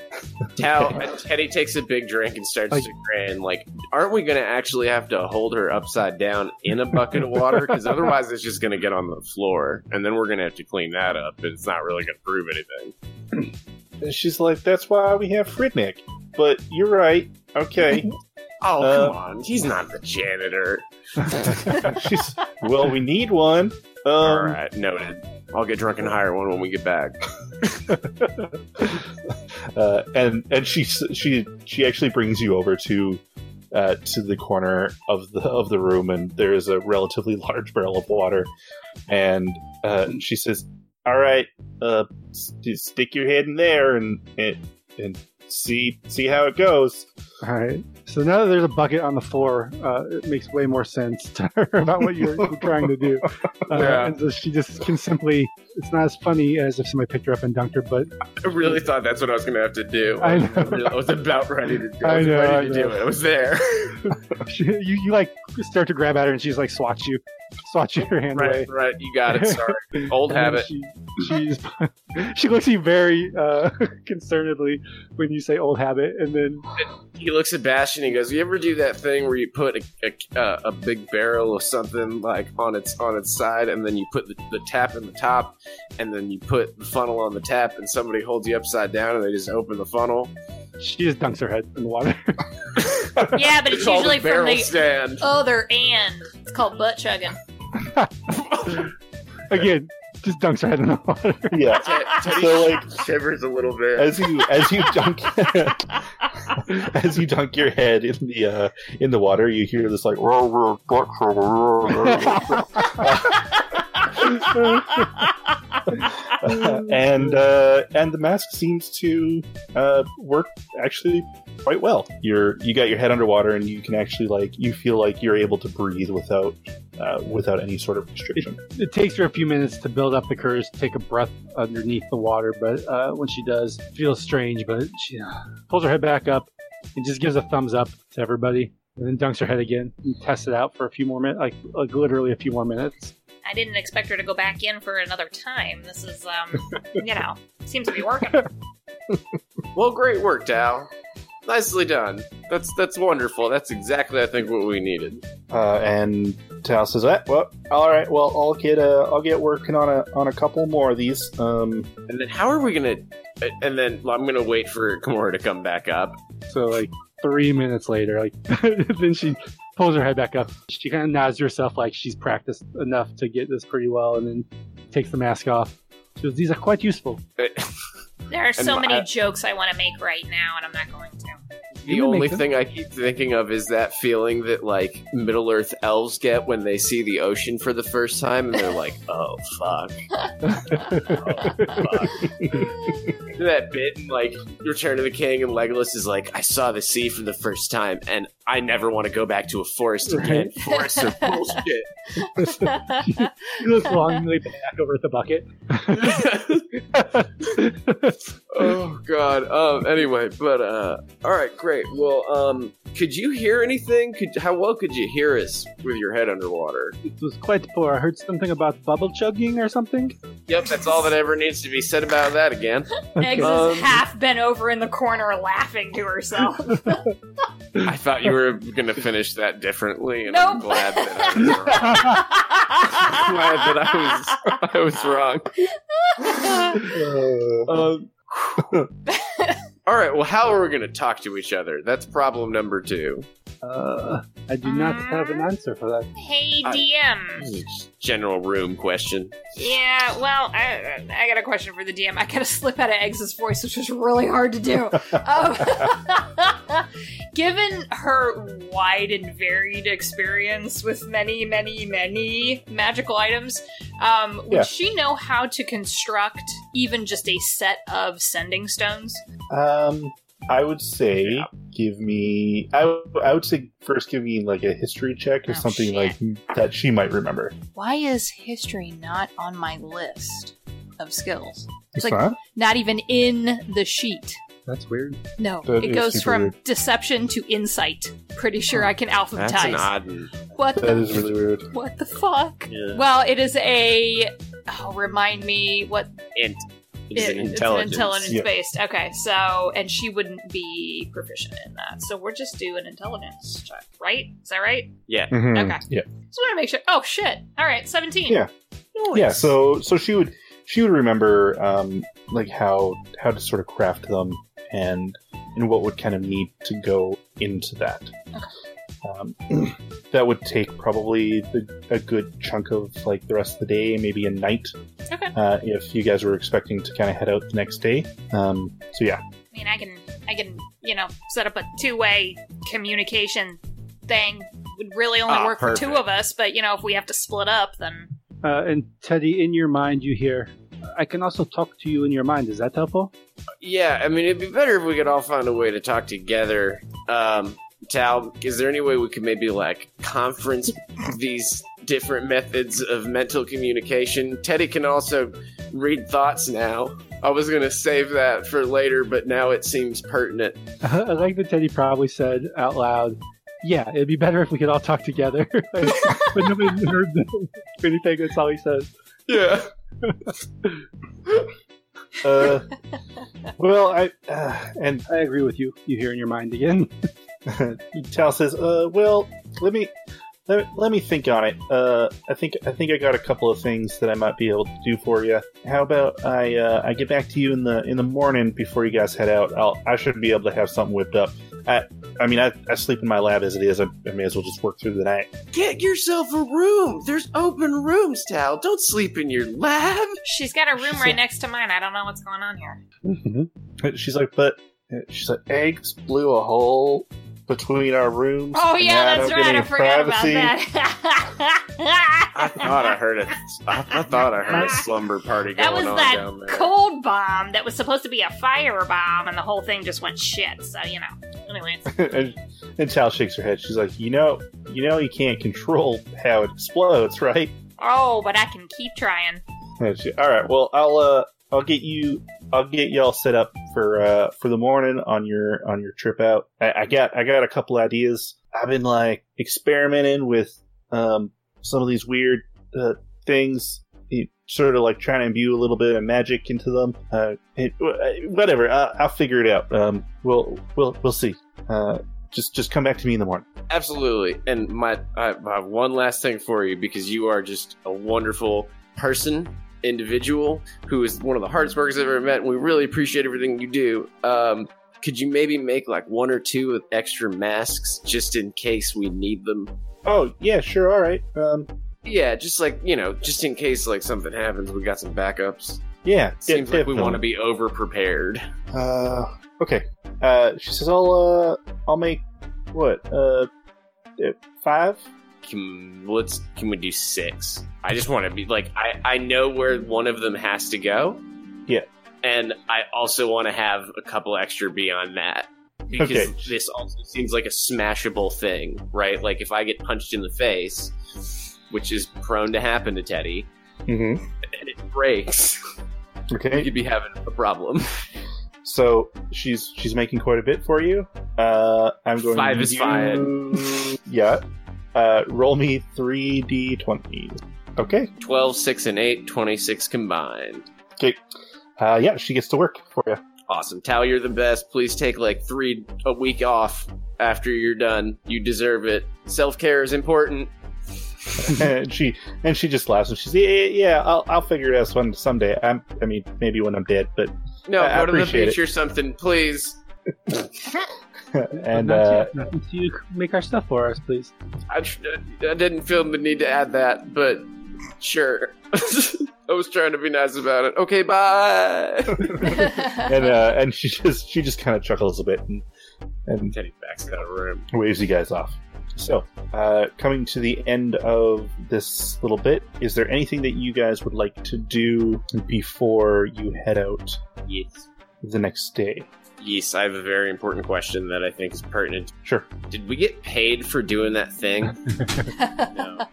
Tal, [laughs] Teddy takes a big drink and starts Like- to grin. Like, aren't we going to actually have to hold her upside down in a bucket of water? Because [laughs] otherwise, it's just going to get on the floor, and then we're going to have to clean that up. And it's not really going to prove anything. And she's like, "That's why we have Frednick." But you're right. Okay. [laughs] Oh, Uh, come on. He's not the janitor. [laughs] she's [laughs] well, we need one. Um, All right, noted. I'll get drunk and hire one when we get back. [laughs] uh, and and she she she actually brings you over to uh, to the corner of the of the room, and there is a relatively large barrel of water, and uh, she says, "All right, uh, s- just stick your head in there and and, and see see how it goes." All right. So now that there's a bucket on the floor, uh, it makes way more sense to [laughs] her about what you're, you're trying to do. [laughs] Uh, Yeah. And so she just can simply, it's not as funny as if somebody picked her up and dunked her, but I really thought that's what I was going to have to do. I know. I was about ready to do, I I was know, ready I to know. do it. I was there. [laughs] she, you, you like start to grab at her and she's like swats you, swats your hand away. right, right. You got it. Sorry. [laughs] Old habit. She, she's, [laughs] she looks at you very uh, [laughs] concernedly when you say old habit, and then He looks at Bastion. He goes, "You ever do that thing where you put a, a, uh, a big barrel of something like on its on its side, and then you put the, the tap in the top, and then you put the funnel on the tap, and somebody holds you upside down, and they just open the funnel. She just dunks her head in the water. [laughs] Yeah, but it's called usually a from barrel the stand. other end. It's called butt chugging. [laughs] Again, just dunks her head in the water. Yeah. Teddy So like shivers a little bit. as you as you dunk [laughs] as you dunk your head in the uh, in the water, you hear this like [laughs] and uh, and the mask seems to uh, work actually quite well. You're you got your head underwater and you can actually like you feel like you're able to breathe without uh, without any sort of restriction. it takes her a few minutes to build up the courage to take a breath underneath the water, but uh, when she does, it feels strange. But she uh, pulls her head back up and just gives a thumbs up to everybody, and then dunks her head again and tests it out for a few more minutes, like like literally a few more minutes. I didn't expect her to go back in for another time. This is, um, [laughs] you know, seems to be working. [laughs] Well, great work, Tal. Nicely done. That's that's wonderful. That's exactly I think what we needed. Uh, and Tal says, eh, "Well, all right. Well, I'll get uh, I'll get working on a on a couple more of these. Um, And then how are we gonna? And then I'm gonna wait for Kamara to come back up. So like three minutes later, like [laughs] then she pulls her head back up. She kind of nods to herself like she's practiced enough to get this pretty well, and then takes the mask off. She goes, "These are quite useful." There are so And many I- jokes I want to make right now, and I'm not going to. The only thing I keep thinking of is that feeling that like Middle Earth elves get when they see the ocean for the first time, and they're like, [laughs] "Oh fuck." [laughs] that bit in like Return of the King, and Legolas is like, "I saw the sea for the first time, and I never want to go back to a forest again. Forests are bullshit." She looks longingly back over at the bucket. [laughs] oh god um anyway but uh all right great well um could you hear anything could how well could you hear us with your head underwater it was quite poor. I heard something about bubble chugging or something. yep that's all that ever needs to be said about that again [laughs] Eggs Um, is half bent over in the corner laughing to herself. [laughs] i thought you were gonna finish that differently and i'm glad that i was wrong. [laughs] Glad that i was i was wrong. Um all right well how are we gonna talk to each other? That's problem number two Uh, I do not have an answer for that. hey, DM. This general room question Yeah, well, I, I got a question for the DM. I gotta slip out of Eggs's voice, which was really hard to do. [laughs] Um, [laughs] given her wide and varied experience with many, many, many magical items, um, would Yeah. she know how to construct even just a set of sending stones? um, I would say give me. I, w- I would say first give me like a history check or Oh, something shit. like that she might remember. Why is history not on my list of skills? It's like- not. Not even in the sheet. That's weird. No, That it is goes from weird. deception to insight. Pretty sure I can alphabetize. That's an alphabetize. odd. one. What That the is really weird. what the fuck? Yeah. Well, it is a. Oh, remind me what Int. It's it- an intelligence. It's an intelligence Yeah. based. Okay, so and she wouldn't be proficient in that. So we're just doing intelligence check, right? Is that right? Yeah. Mm-hmm. Okay. Yeah. Just want to make sure. Oh shit! All right, seventeen. Yeah. Yeah. So so she would she would remember um like how how to sort of craft them and and what would kind of need to go into that. Um, that would take probably the, a good chunk of like the rest of the day, maybe a night. Okay. Uh, if you guys were expecting to kind of head out the next day. Um, so yeah. I mean, I can, I can, you know, set up a two-way communication thing. Would really only Ah, work for two of us, but you know, if we have to split up, then Uh, and Teddy, in your mind, you hear, I can also talk to you in your mind. Is that helpful? Yeah, I mean, it'd be better if we could all find a way to talk together. Um, Tal, is there any way we could maybe like conference these different methods of mental communication? Teddy can also read thoughts now. I was gonna save that for later, but now it seems pertinent. I like that Teddy probably said out loud, Yeah, it'd be better if we could all talk together. [laughs] but nobody heard [laughs] anything. That's all he says. Yeah. Uh, well, I uh, and I agree with you. You hear in your mind again. [laughs] [laughs] Tal says, uh, well, let me let, let me think on it. Uh, I think I think I got a couple of things that I might be able to do for you. How about I uh, I get back to you in the in the morning before you guys head out? I'll I should be able to have something whipped up. I I mean I, I sleep in my lab as it is. I, I may as well just work through the night. Get yourself a room. There's open rooms, Tal. Don't sleep in your lab. she's got a room right next to mine. I don't know what's going on here. Mm-hmm. She's like, but she's like, eggs blew a hole between our rooms. Oh yeah, that's right. I forgot privacy." about that. I thought I heard a. I, I thought I heard a slumber party going That was on that down there. cold bomb that was supposed to be a fire bomb, and the whole thing just went shit. So you know. Anyways, [laughs] and, and Tal shakes her head. She's like, you know, you know, you can't control how it explodes, right? oh, but I can keep trying. All right. Well, I'll uh, I'll get you, I'll get y'all set up for uh for the morning on your on your trip out. I, I got I got a couple ideas. I've been like experimenting with um some of these weird uh, things. Sort of like trying to imbue a little bit of magic into them. Uh, it, whatever. I, I'll figure it out. Um, we'll we'll we'll see. Uh, just just come back to me in the morning. Absolutely. And my, I have one last thing for you because you are just a wonderful person, individual who is one of the hardest workers I've ever met. And we really appreciate everything you do. Um, could you maybe make like one or two with extra masks just in case we need them? Oh yeah, sure. All right. Um, Yeah, just like you know, just in case like something happens, we got some backups. yeah. Seems like we want to be over prepared. Uh, okay. Uh, she says, "I'll uh, I'll make what uh, five. Can let's can we do six? I just want to be like I I know where one of them has to go. Yeah. and I also want to have a couple extra beyond that because Okay. this also seems like a smashable thing, right? Like if I get punched in the face, which is prone to happen to Teddy, Mm-hmm. and it breaks, [laughs] okay, you'd be having a problem. So she's she's making quite a bit for you. Uh, I'm going. Five to is you- fine. Yeah. Uh, roll me three d twenty. Okay. 12, 6, and 8, 26 combined. Okay. Uh, yeah, she gets to work for you. Awesome. Tal, you're the best. Please take like three a week off after you're done. You deserve it. Self care is important. [laughs] and she and she just laughs and she's yeah, yeah, yeah I'll I'll figure it out some someday. I'm I mean maybe when I'm dead, but No, I- I go to the appreciate beach it. or something, please. [laughs] and uh, yet. You make our stuff for us, please. I, tr- I didn't feel the need to add that, but sure. [laughs] I was trying to be nice about it. Okay, bye. [laughs] [laughs] and uh, and she just she just kind of chuckles a bit and and Teddy backs out of the room. waves you guys off. So, uh, coming to the end of this little bit, is there anything that you guys would like to do before you head out Yes. the next day? Yes, I have a very important question that I think is pertinent. Sure. Did we get paid for doing that thing? [laughs] no.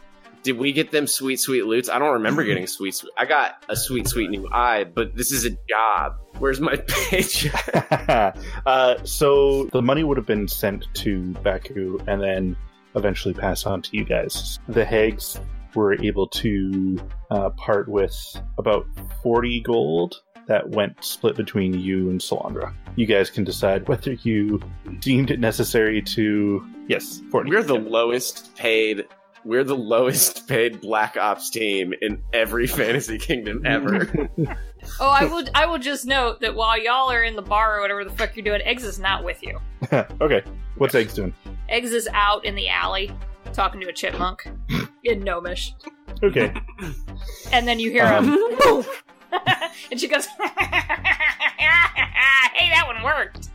Did we get them sweet, sweet loots? I don't remember getting sweet, sweet. I got a sweet, sweet new eye, but this is a job. Where's my [laughs] page? [laughs] uh, so the money would have been sent to Baku and then eventually passed on to you guys. The Hags were able to uh, part with about 40 gold that went split between you and Solandra. You guys can decide whether you deemed it necessary to. Yes, 40. We're the lowest paid. We're the lowest paid Black Ops team in every [laughs] Fantasy Kingdom ever. [laughs] Oh, I will. I will just note that while y'all are in the bar or whatever the fuck you're doing, Eggs is not with you. [laughs] okay, what's Eggs doing? Eggs is out in the alley talking to a chipmunk in Gnomish, Okay. and then you hear Um. him, "Poof." [laughs] and she goes, [laughs] "Hey, that one worked."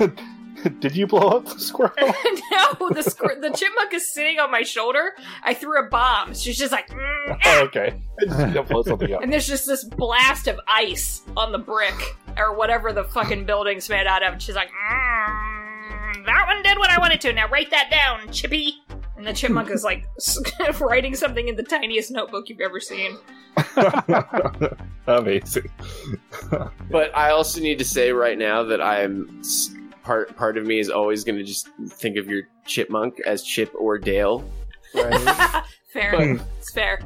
[laughs] Did you blow up the squirrel? no, the squ- the chipmunk is sitting on my shoulder. I threw a bomb. She's just like, "Mm, oh, okay. I just need to blow something up. and there's just this blast of ice on the brick or whatever the fucking building's made out of. And she's like, mm, that one did what I wanted to. Now write that down, Chippy. And the chipmunk is like [laughs] writing something in the tiniest notebook you've ever seen. [laughs] Amazing. [laughs] but I also need to say right now that I'm part. Part of me is always going to just think of your chipmunk as Chip or Dale. Right? fair. it's fair.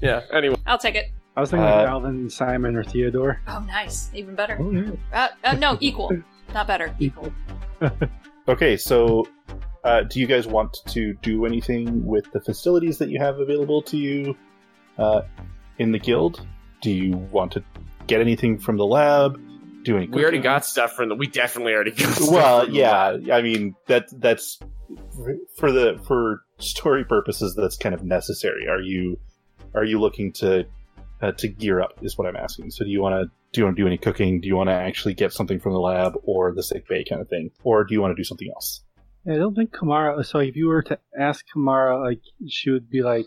Yeah. Anyway, I'll take it. I was thinking like Uh, Alvin, Simon, or Theodore. Oh, nice. Even better. Oh, yeah. Uh, uh, no, equal. Not better. Equal. Okay, so uh, do you guys want to do anything with the facilities that you have available to you uh, in the guild? Do you want to get anything from the lab? Do any? we already got stuff from the. We definitely already got. Stuff Well, from the yeah. I mean that that's for the for story purposes. That's kind of necessary. Are you are you looking to uh, to gear up? Is what I'm asking. So do you want to do you want to do any cooking? Do you want to actually get something from the lab or the sick bay kind of thing, or do you want to do something else? I don't think Kamara. So if you were to ask Kamara, like she would be like,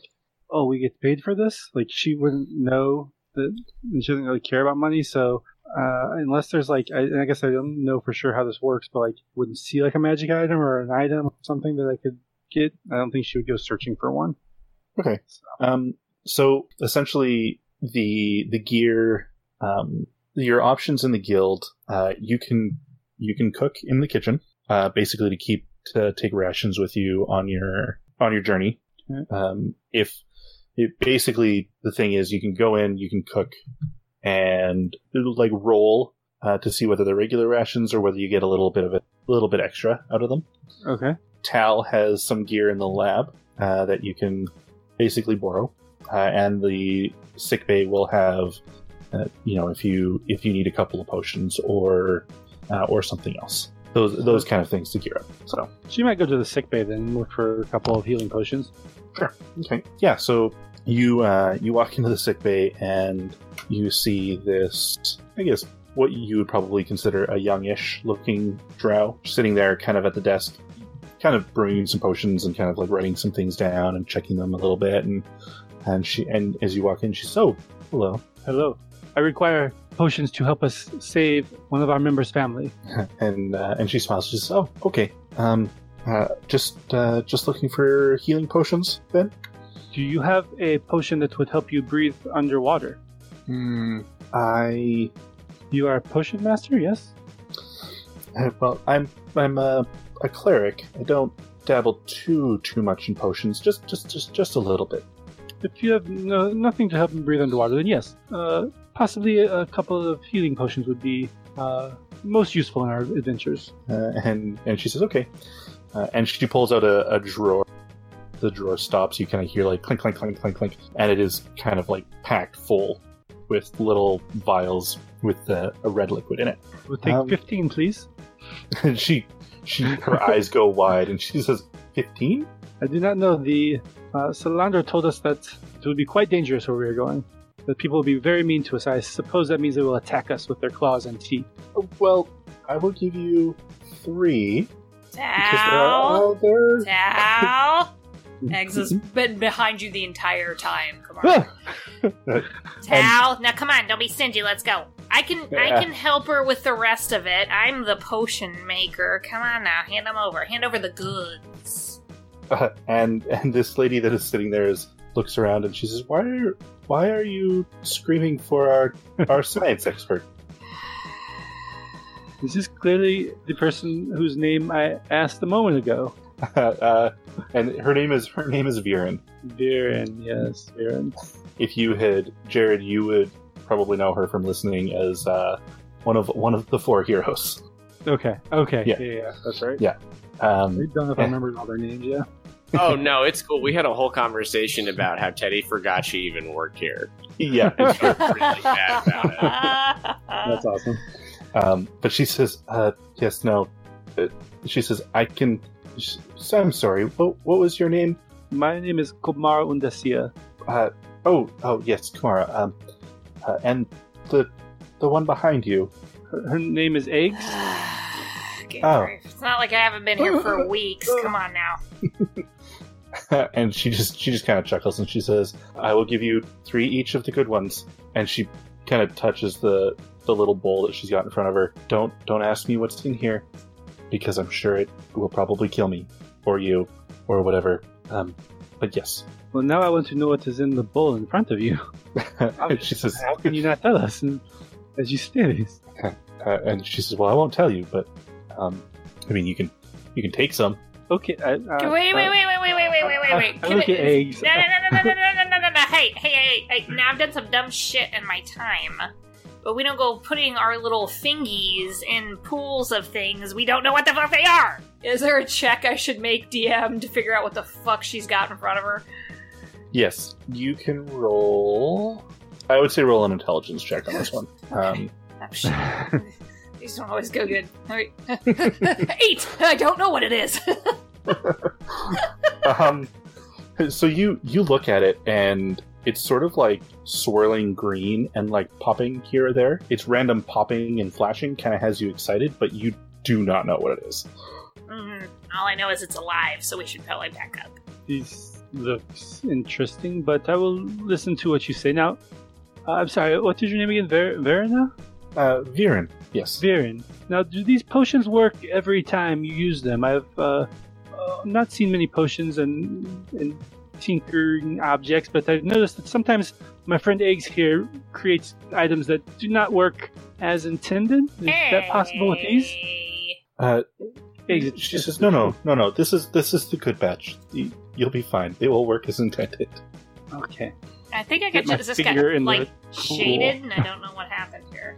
"Oh, we get paid for this." Like she wouldn't know that she doesn't really care about money. So uh, unless there's like, I, I guess I don't know for sure how this works, but like, wouldn't see like a magic item or an item, or something that I could get. I don't think she would go searching for one. Okay. Um, so essentially, the the gear, um, your options in the guild, uh, you can you can cook in the kitchen, uh, basically to keep to take rations with you on your on your journey. Okay. Um, if it, basically the thing is, you can go in, you can cook, and it'll, like roll uh, to see whether they're regular rations or whether you get a little bit of a little bit extra out of them. Okay. Tal has some gear in the lab uh, that you can basically borrow, uh, and the sick bay will have, uh, you know, if you if you need a couple of potions or uh, or something else, those those kind of things to gear up. So She might go to the sick bay then and look for a couple of healing potions. Sure. okay, yeah. So you uh, you walk into the sick bay and you see this, I guess, what you would probably consider a youngish looking drow sitting there, kind of at the desk, kind of brewing some potions and kind of like writing some things down and checking them a little bit. And and she and as you walk in, she's so "Oh, hello." Hello. I require potions to help us save one of our members' family. [laughs] and uh, and she smiles. She says, "Oh, okay. Um, uh, just uh, just looking for healing potions, then." Do you have a potion that would help you breathe underwater? Hmm. I You are a potion master, yes? uh, well, I'm I'm a, a cleric. I don't dabble too too much in potions. Just just just just a little bit. If you have no, nothing to help him breathe underwater, then yes. Uh, possibly a, a couple of healing potions would be uh, most useful in our adventures. Uh, and and she says, "Okay." Uh, and she pulls out a, a drawer. The drawer stops. You kind of hear like clink, clink, clink, clink, clink, and it is kind of like packed full with little vials with a red liquid in it. We'll take Um, 15, please. [laughs] And she, she, her eyes go wide, and she says, 15? I do not know. The uh, told us that it would be quite dangerous where we are going. That people will be very mean to us. I suppose that means they will attack us with their claws and teeth. Oh, well, I will give you three. Because there Tal. Tal. [laughs] Eggs has been behind you the entire time. Come on. Tal, now come on, don't be stingy. Let's go. I can I can help her with the rest of it. I'm the potion maker. Come on now, hand them over. Hand over the goods. Uh, and and this lady that is sitting there is looks around and she says, "Why are why are you screaming for our our science expert?" This is clearly the person whose name I asked a moment ago. [laughs] uh, and her name is her name is Viren. Viren, yes, Viren. If you had Jared, you would probably know her from listening as uh, one of one of the four heroes. Okay, okay, Yeah. yeah, yeah, that's right. Yeah. Um, I don't know if I remember all their names. Yeah. Oh no, it's cool. We had a whole conversation about how Teddy forgot she even worked here. yeah, And she was really about it. That's awesome. Um, but she says, uh, "Yes, no." Uh, she says, "I can." sh- I'm sorry. What, what was your name? My name is Kumara Undasia. Uh, oh, oh, yes, Kamara. Um, uh, and the the one behind you. Her, her name is Eggs. [sighs] Good Oh. grief. It's not like I haven't been here for [laughs] weeks. Come on now. [laughs] and she just she just kind of chuckles and she says, "I will give you three each of the good ones." And she kind of touches the the little bowl that she's got in front of her. Don't don't ask me what's in here, because I'm sure it will probably kill me or you or whatever. Um, but yes. Well, now I want to know what is in the bowl in front of you. [laughs] and she says, How can you not tell us? And as you stare, uh, and she says, "Well, I won't tell you, but um, I mean, you can you can take some." okay. I, uh, wait, wait, uh, wait, wait, wait, wait, wait, wait, wait, wait. I Can look at eggs. No, no, no, no, no, no, no, no, no, no. Hey, hey, hey, hey. Now I've done some dumb shit in my time. But we don't go putting our little fingies in pools of things we don't know what the fuck they are. Is there a check I should make DM to figure out what the fuck she's got in front of her? Yes, you can roll. I would say roll an intelligence check on this one. Um, Oh, shit. [laughs] These don't always go good. All right. [laughs] Eight! I don't know what it is. [laughs] um, so you you look at it and it's sort of like swirling green and like popping here or there. It's random popping and flashing, kind of has you excited, but you do not know what it is. Mhm. All I know is it's alive, so we should probably back up. This looks interesting, but I will listen to what you say. Now, uh, I'm sorry, what is your name again? Ver- Verena? Uh, Viren, yes. Viren. Now, do these potions work every time you use them? I've uh, uh, not seen many potions and, and tinkering objects, but I've noticed that sometimes my friend Eggs here creates items that do not work as intended. Is that possible with these? Uh, Eggs, she says, "No, no, no, no. This is this is the good batch. You- You'll be fine. They will work as intended." Okay. I think I Get got my this got finger in like pool. shaded, and I don't know what happened here.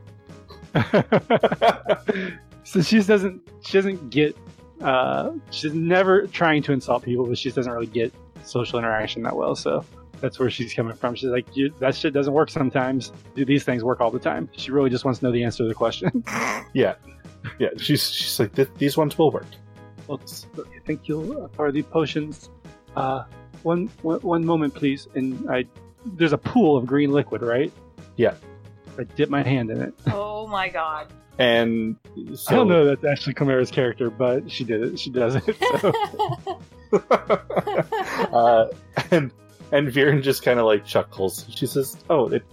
[laughs] so she just doesn't she doesn't get uh she's never trying to insult people but she just doesn't really get social interaction that well. So that's where she's coming from. She's like that shit doesn't work sometimes. Do these things work all the time. She really just wants to know the answer to the question. [laughs] Yeah, yeah. She's she's like, "These ones will work." well, I think you'll for the potions uh one, one one moment please. And I there's a pool of green liquid right? Yeah. I dip my hand in it. Oh my god. And so, I don't know that's actually Chimera's character but she did it she does it so [laughs] [laughs] uh, and and Viren just kind of like chuckles. She says, "Oh, it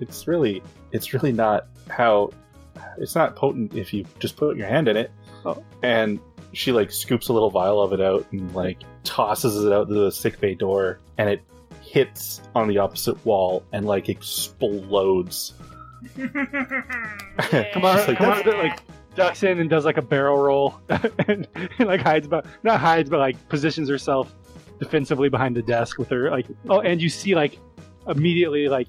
it's really it's really not how it's not potent if you just put your hand in it." Oh. And she like scoops a little vial of it out and like tosses it out to the sick bay door, and it hits on the opposite wall and like explodes. [laughs] Come on, come on, like ducks in and does like a barrel roll [laughs] and, and, like hides, but not hides, but like positions herself defensively behind the desk with her like. Oh, and you see like immediately like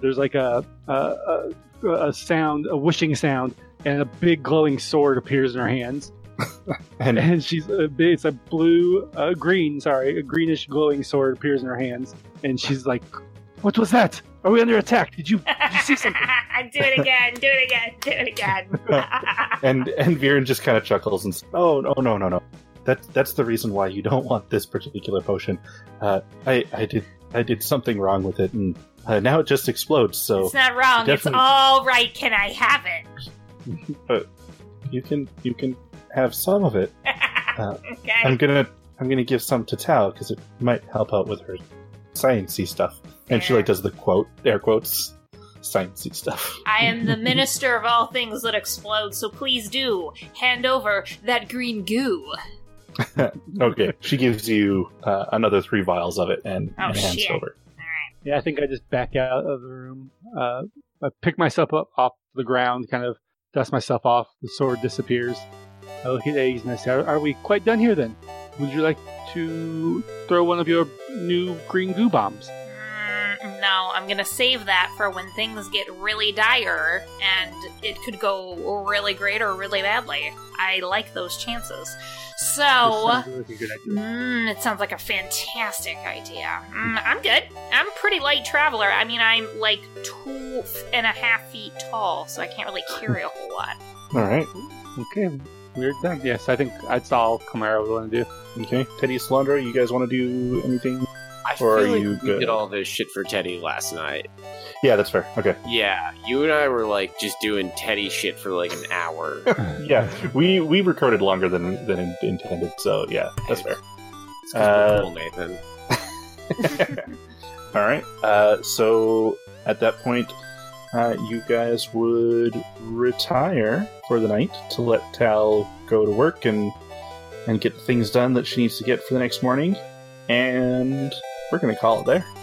there's like a a, a, a sound, a whooshing sound, and a big glowing sword appears in her hands. [laughs] And And she's a it's a blue, uh, green, sorry, a greenish glowing sword appears in her hands, and she's like, "What was that? Are we under attack? Did you did you see something?" [laughs] do it again. Do it again. Do it again. [laughs] and and Viren just kind of chuckles and says, "Oh no no no no, that that's the reason why you don't want this particular potion. Uh, I I did I did something wrong with it, and uh, now it just explodes. So it's not wrong. It's definitely- all right. Can I have it? [laughs] you can you can have some of it. okay. I'm gonna I'm gonna give some to Tal because it might help out with her sciencey stuff. And she like does the quote air quotes sciencey stuff. I am the [laughs] minister of all things that explode, so please do hand over that green goo. [laughs] okay, she gives you uh, another three vials of it and, Oh, and hands shit. over. Alright. Yeah, I think I just back out of the room. Uh, I pick myself up off the ground, kind of dust myself off. The sword disappears. I look at Eggs and I say, are, are we quite done here then? Would you like to throw one of your new green goo bombs? I'm gonna save that for when things get really dire and it could go really great or really badly. I like those chances. So, sounds like a good idea. mm, it sounds like a fantastic idea. Mm, I'm good. I'm pretty light traveler. I mean, I'm like two and a half feet tall, so I can't really carry a whole lot. [laughs] All right. Okay, we're done. Yes, I think that's all Kamara would want to do. Okay. Teddy Solandra, you guys want to do anything? I Or feel are like you we good? did all this shit for Teddy last night. Yeah, that's fair. Okay. Yeah, you and I were like just doing Teddy shit for like an hour. [laughs] Yeah, we we recorded longer than than intended, so yeah, that's fair. It's Uh, cool, Nathan. [laughs] All right. Uh, so at that point, uh, you guys would retire for the night to let Tal go to work and and get the things done that she needs to get for the next morning, and we're gonna call it there.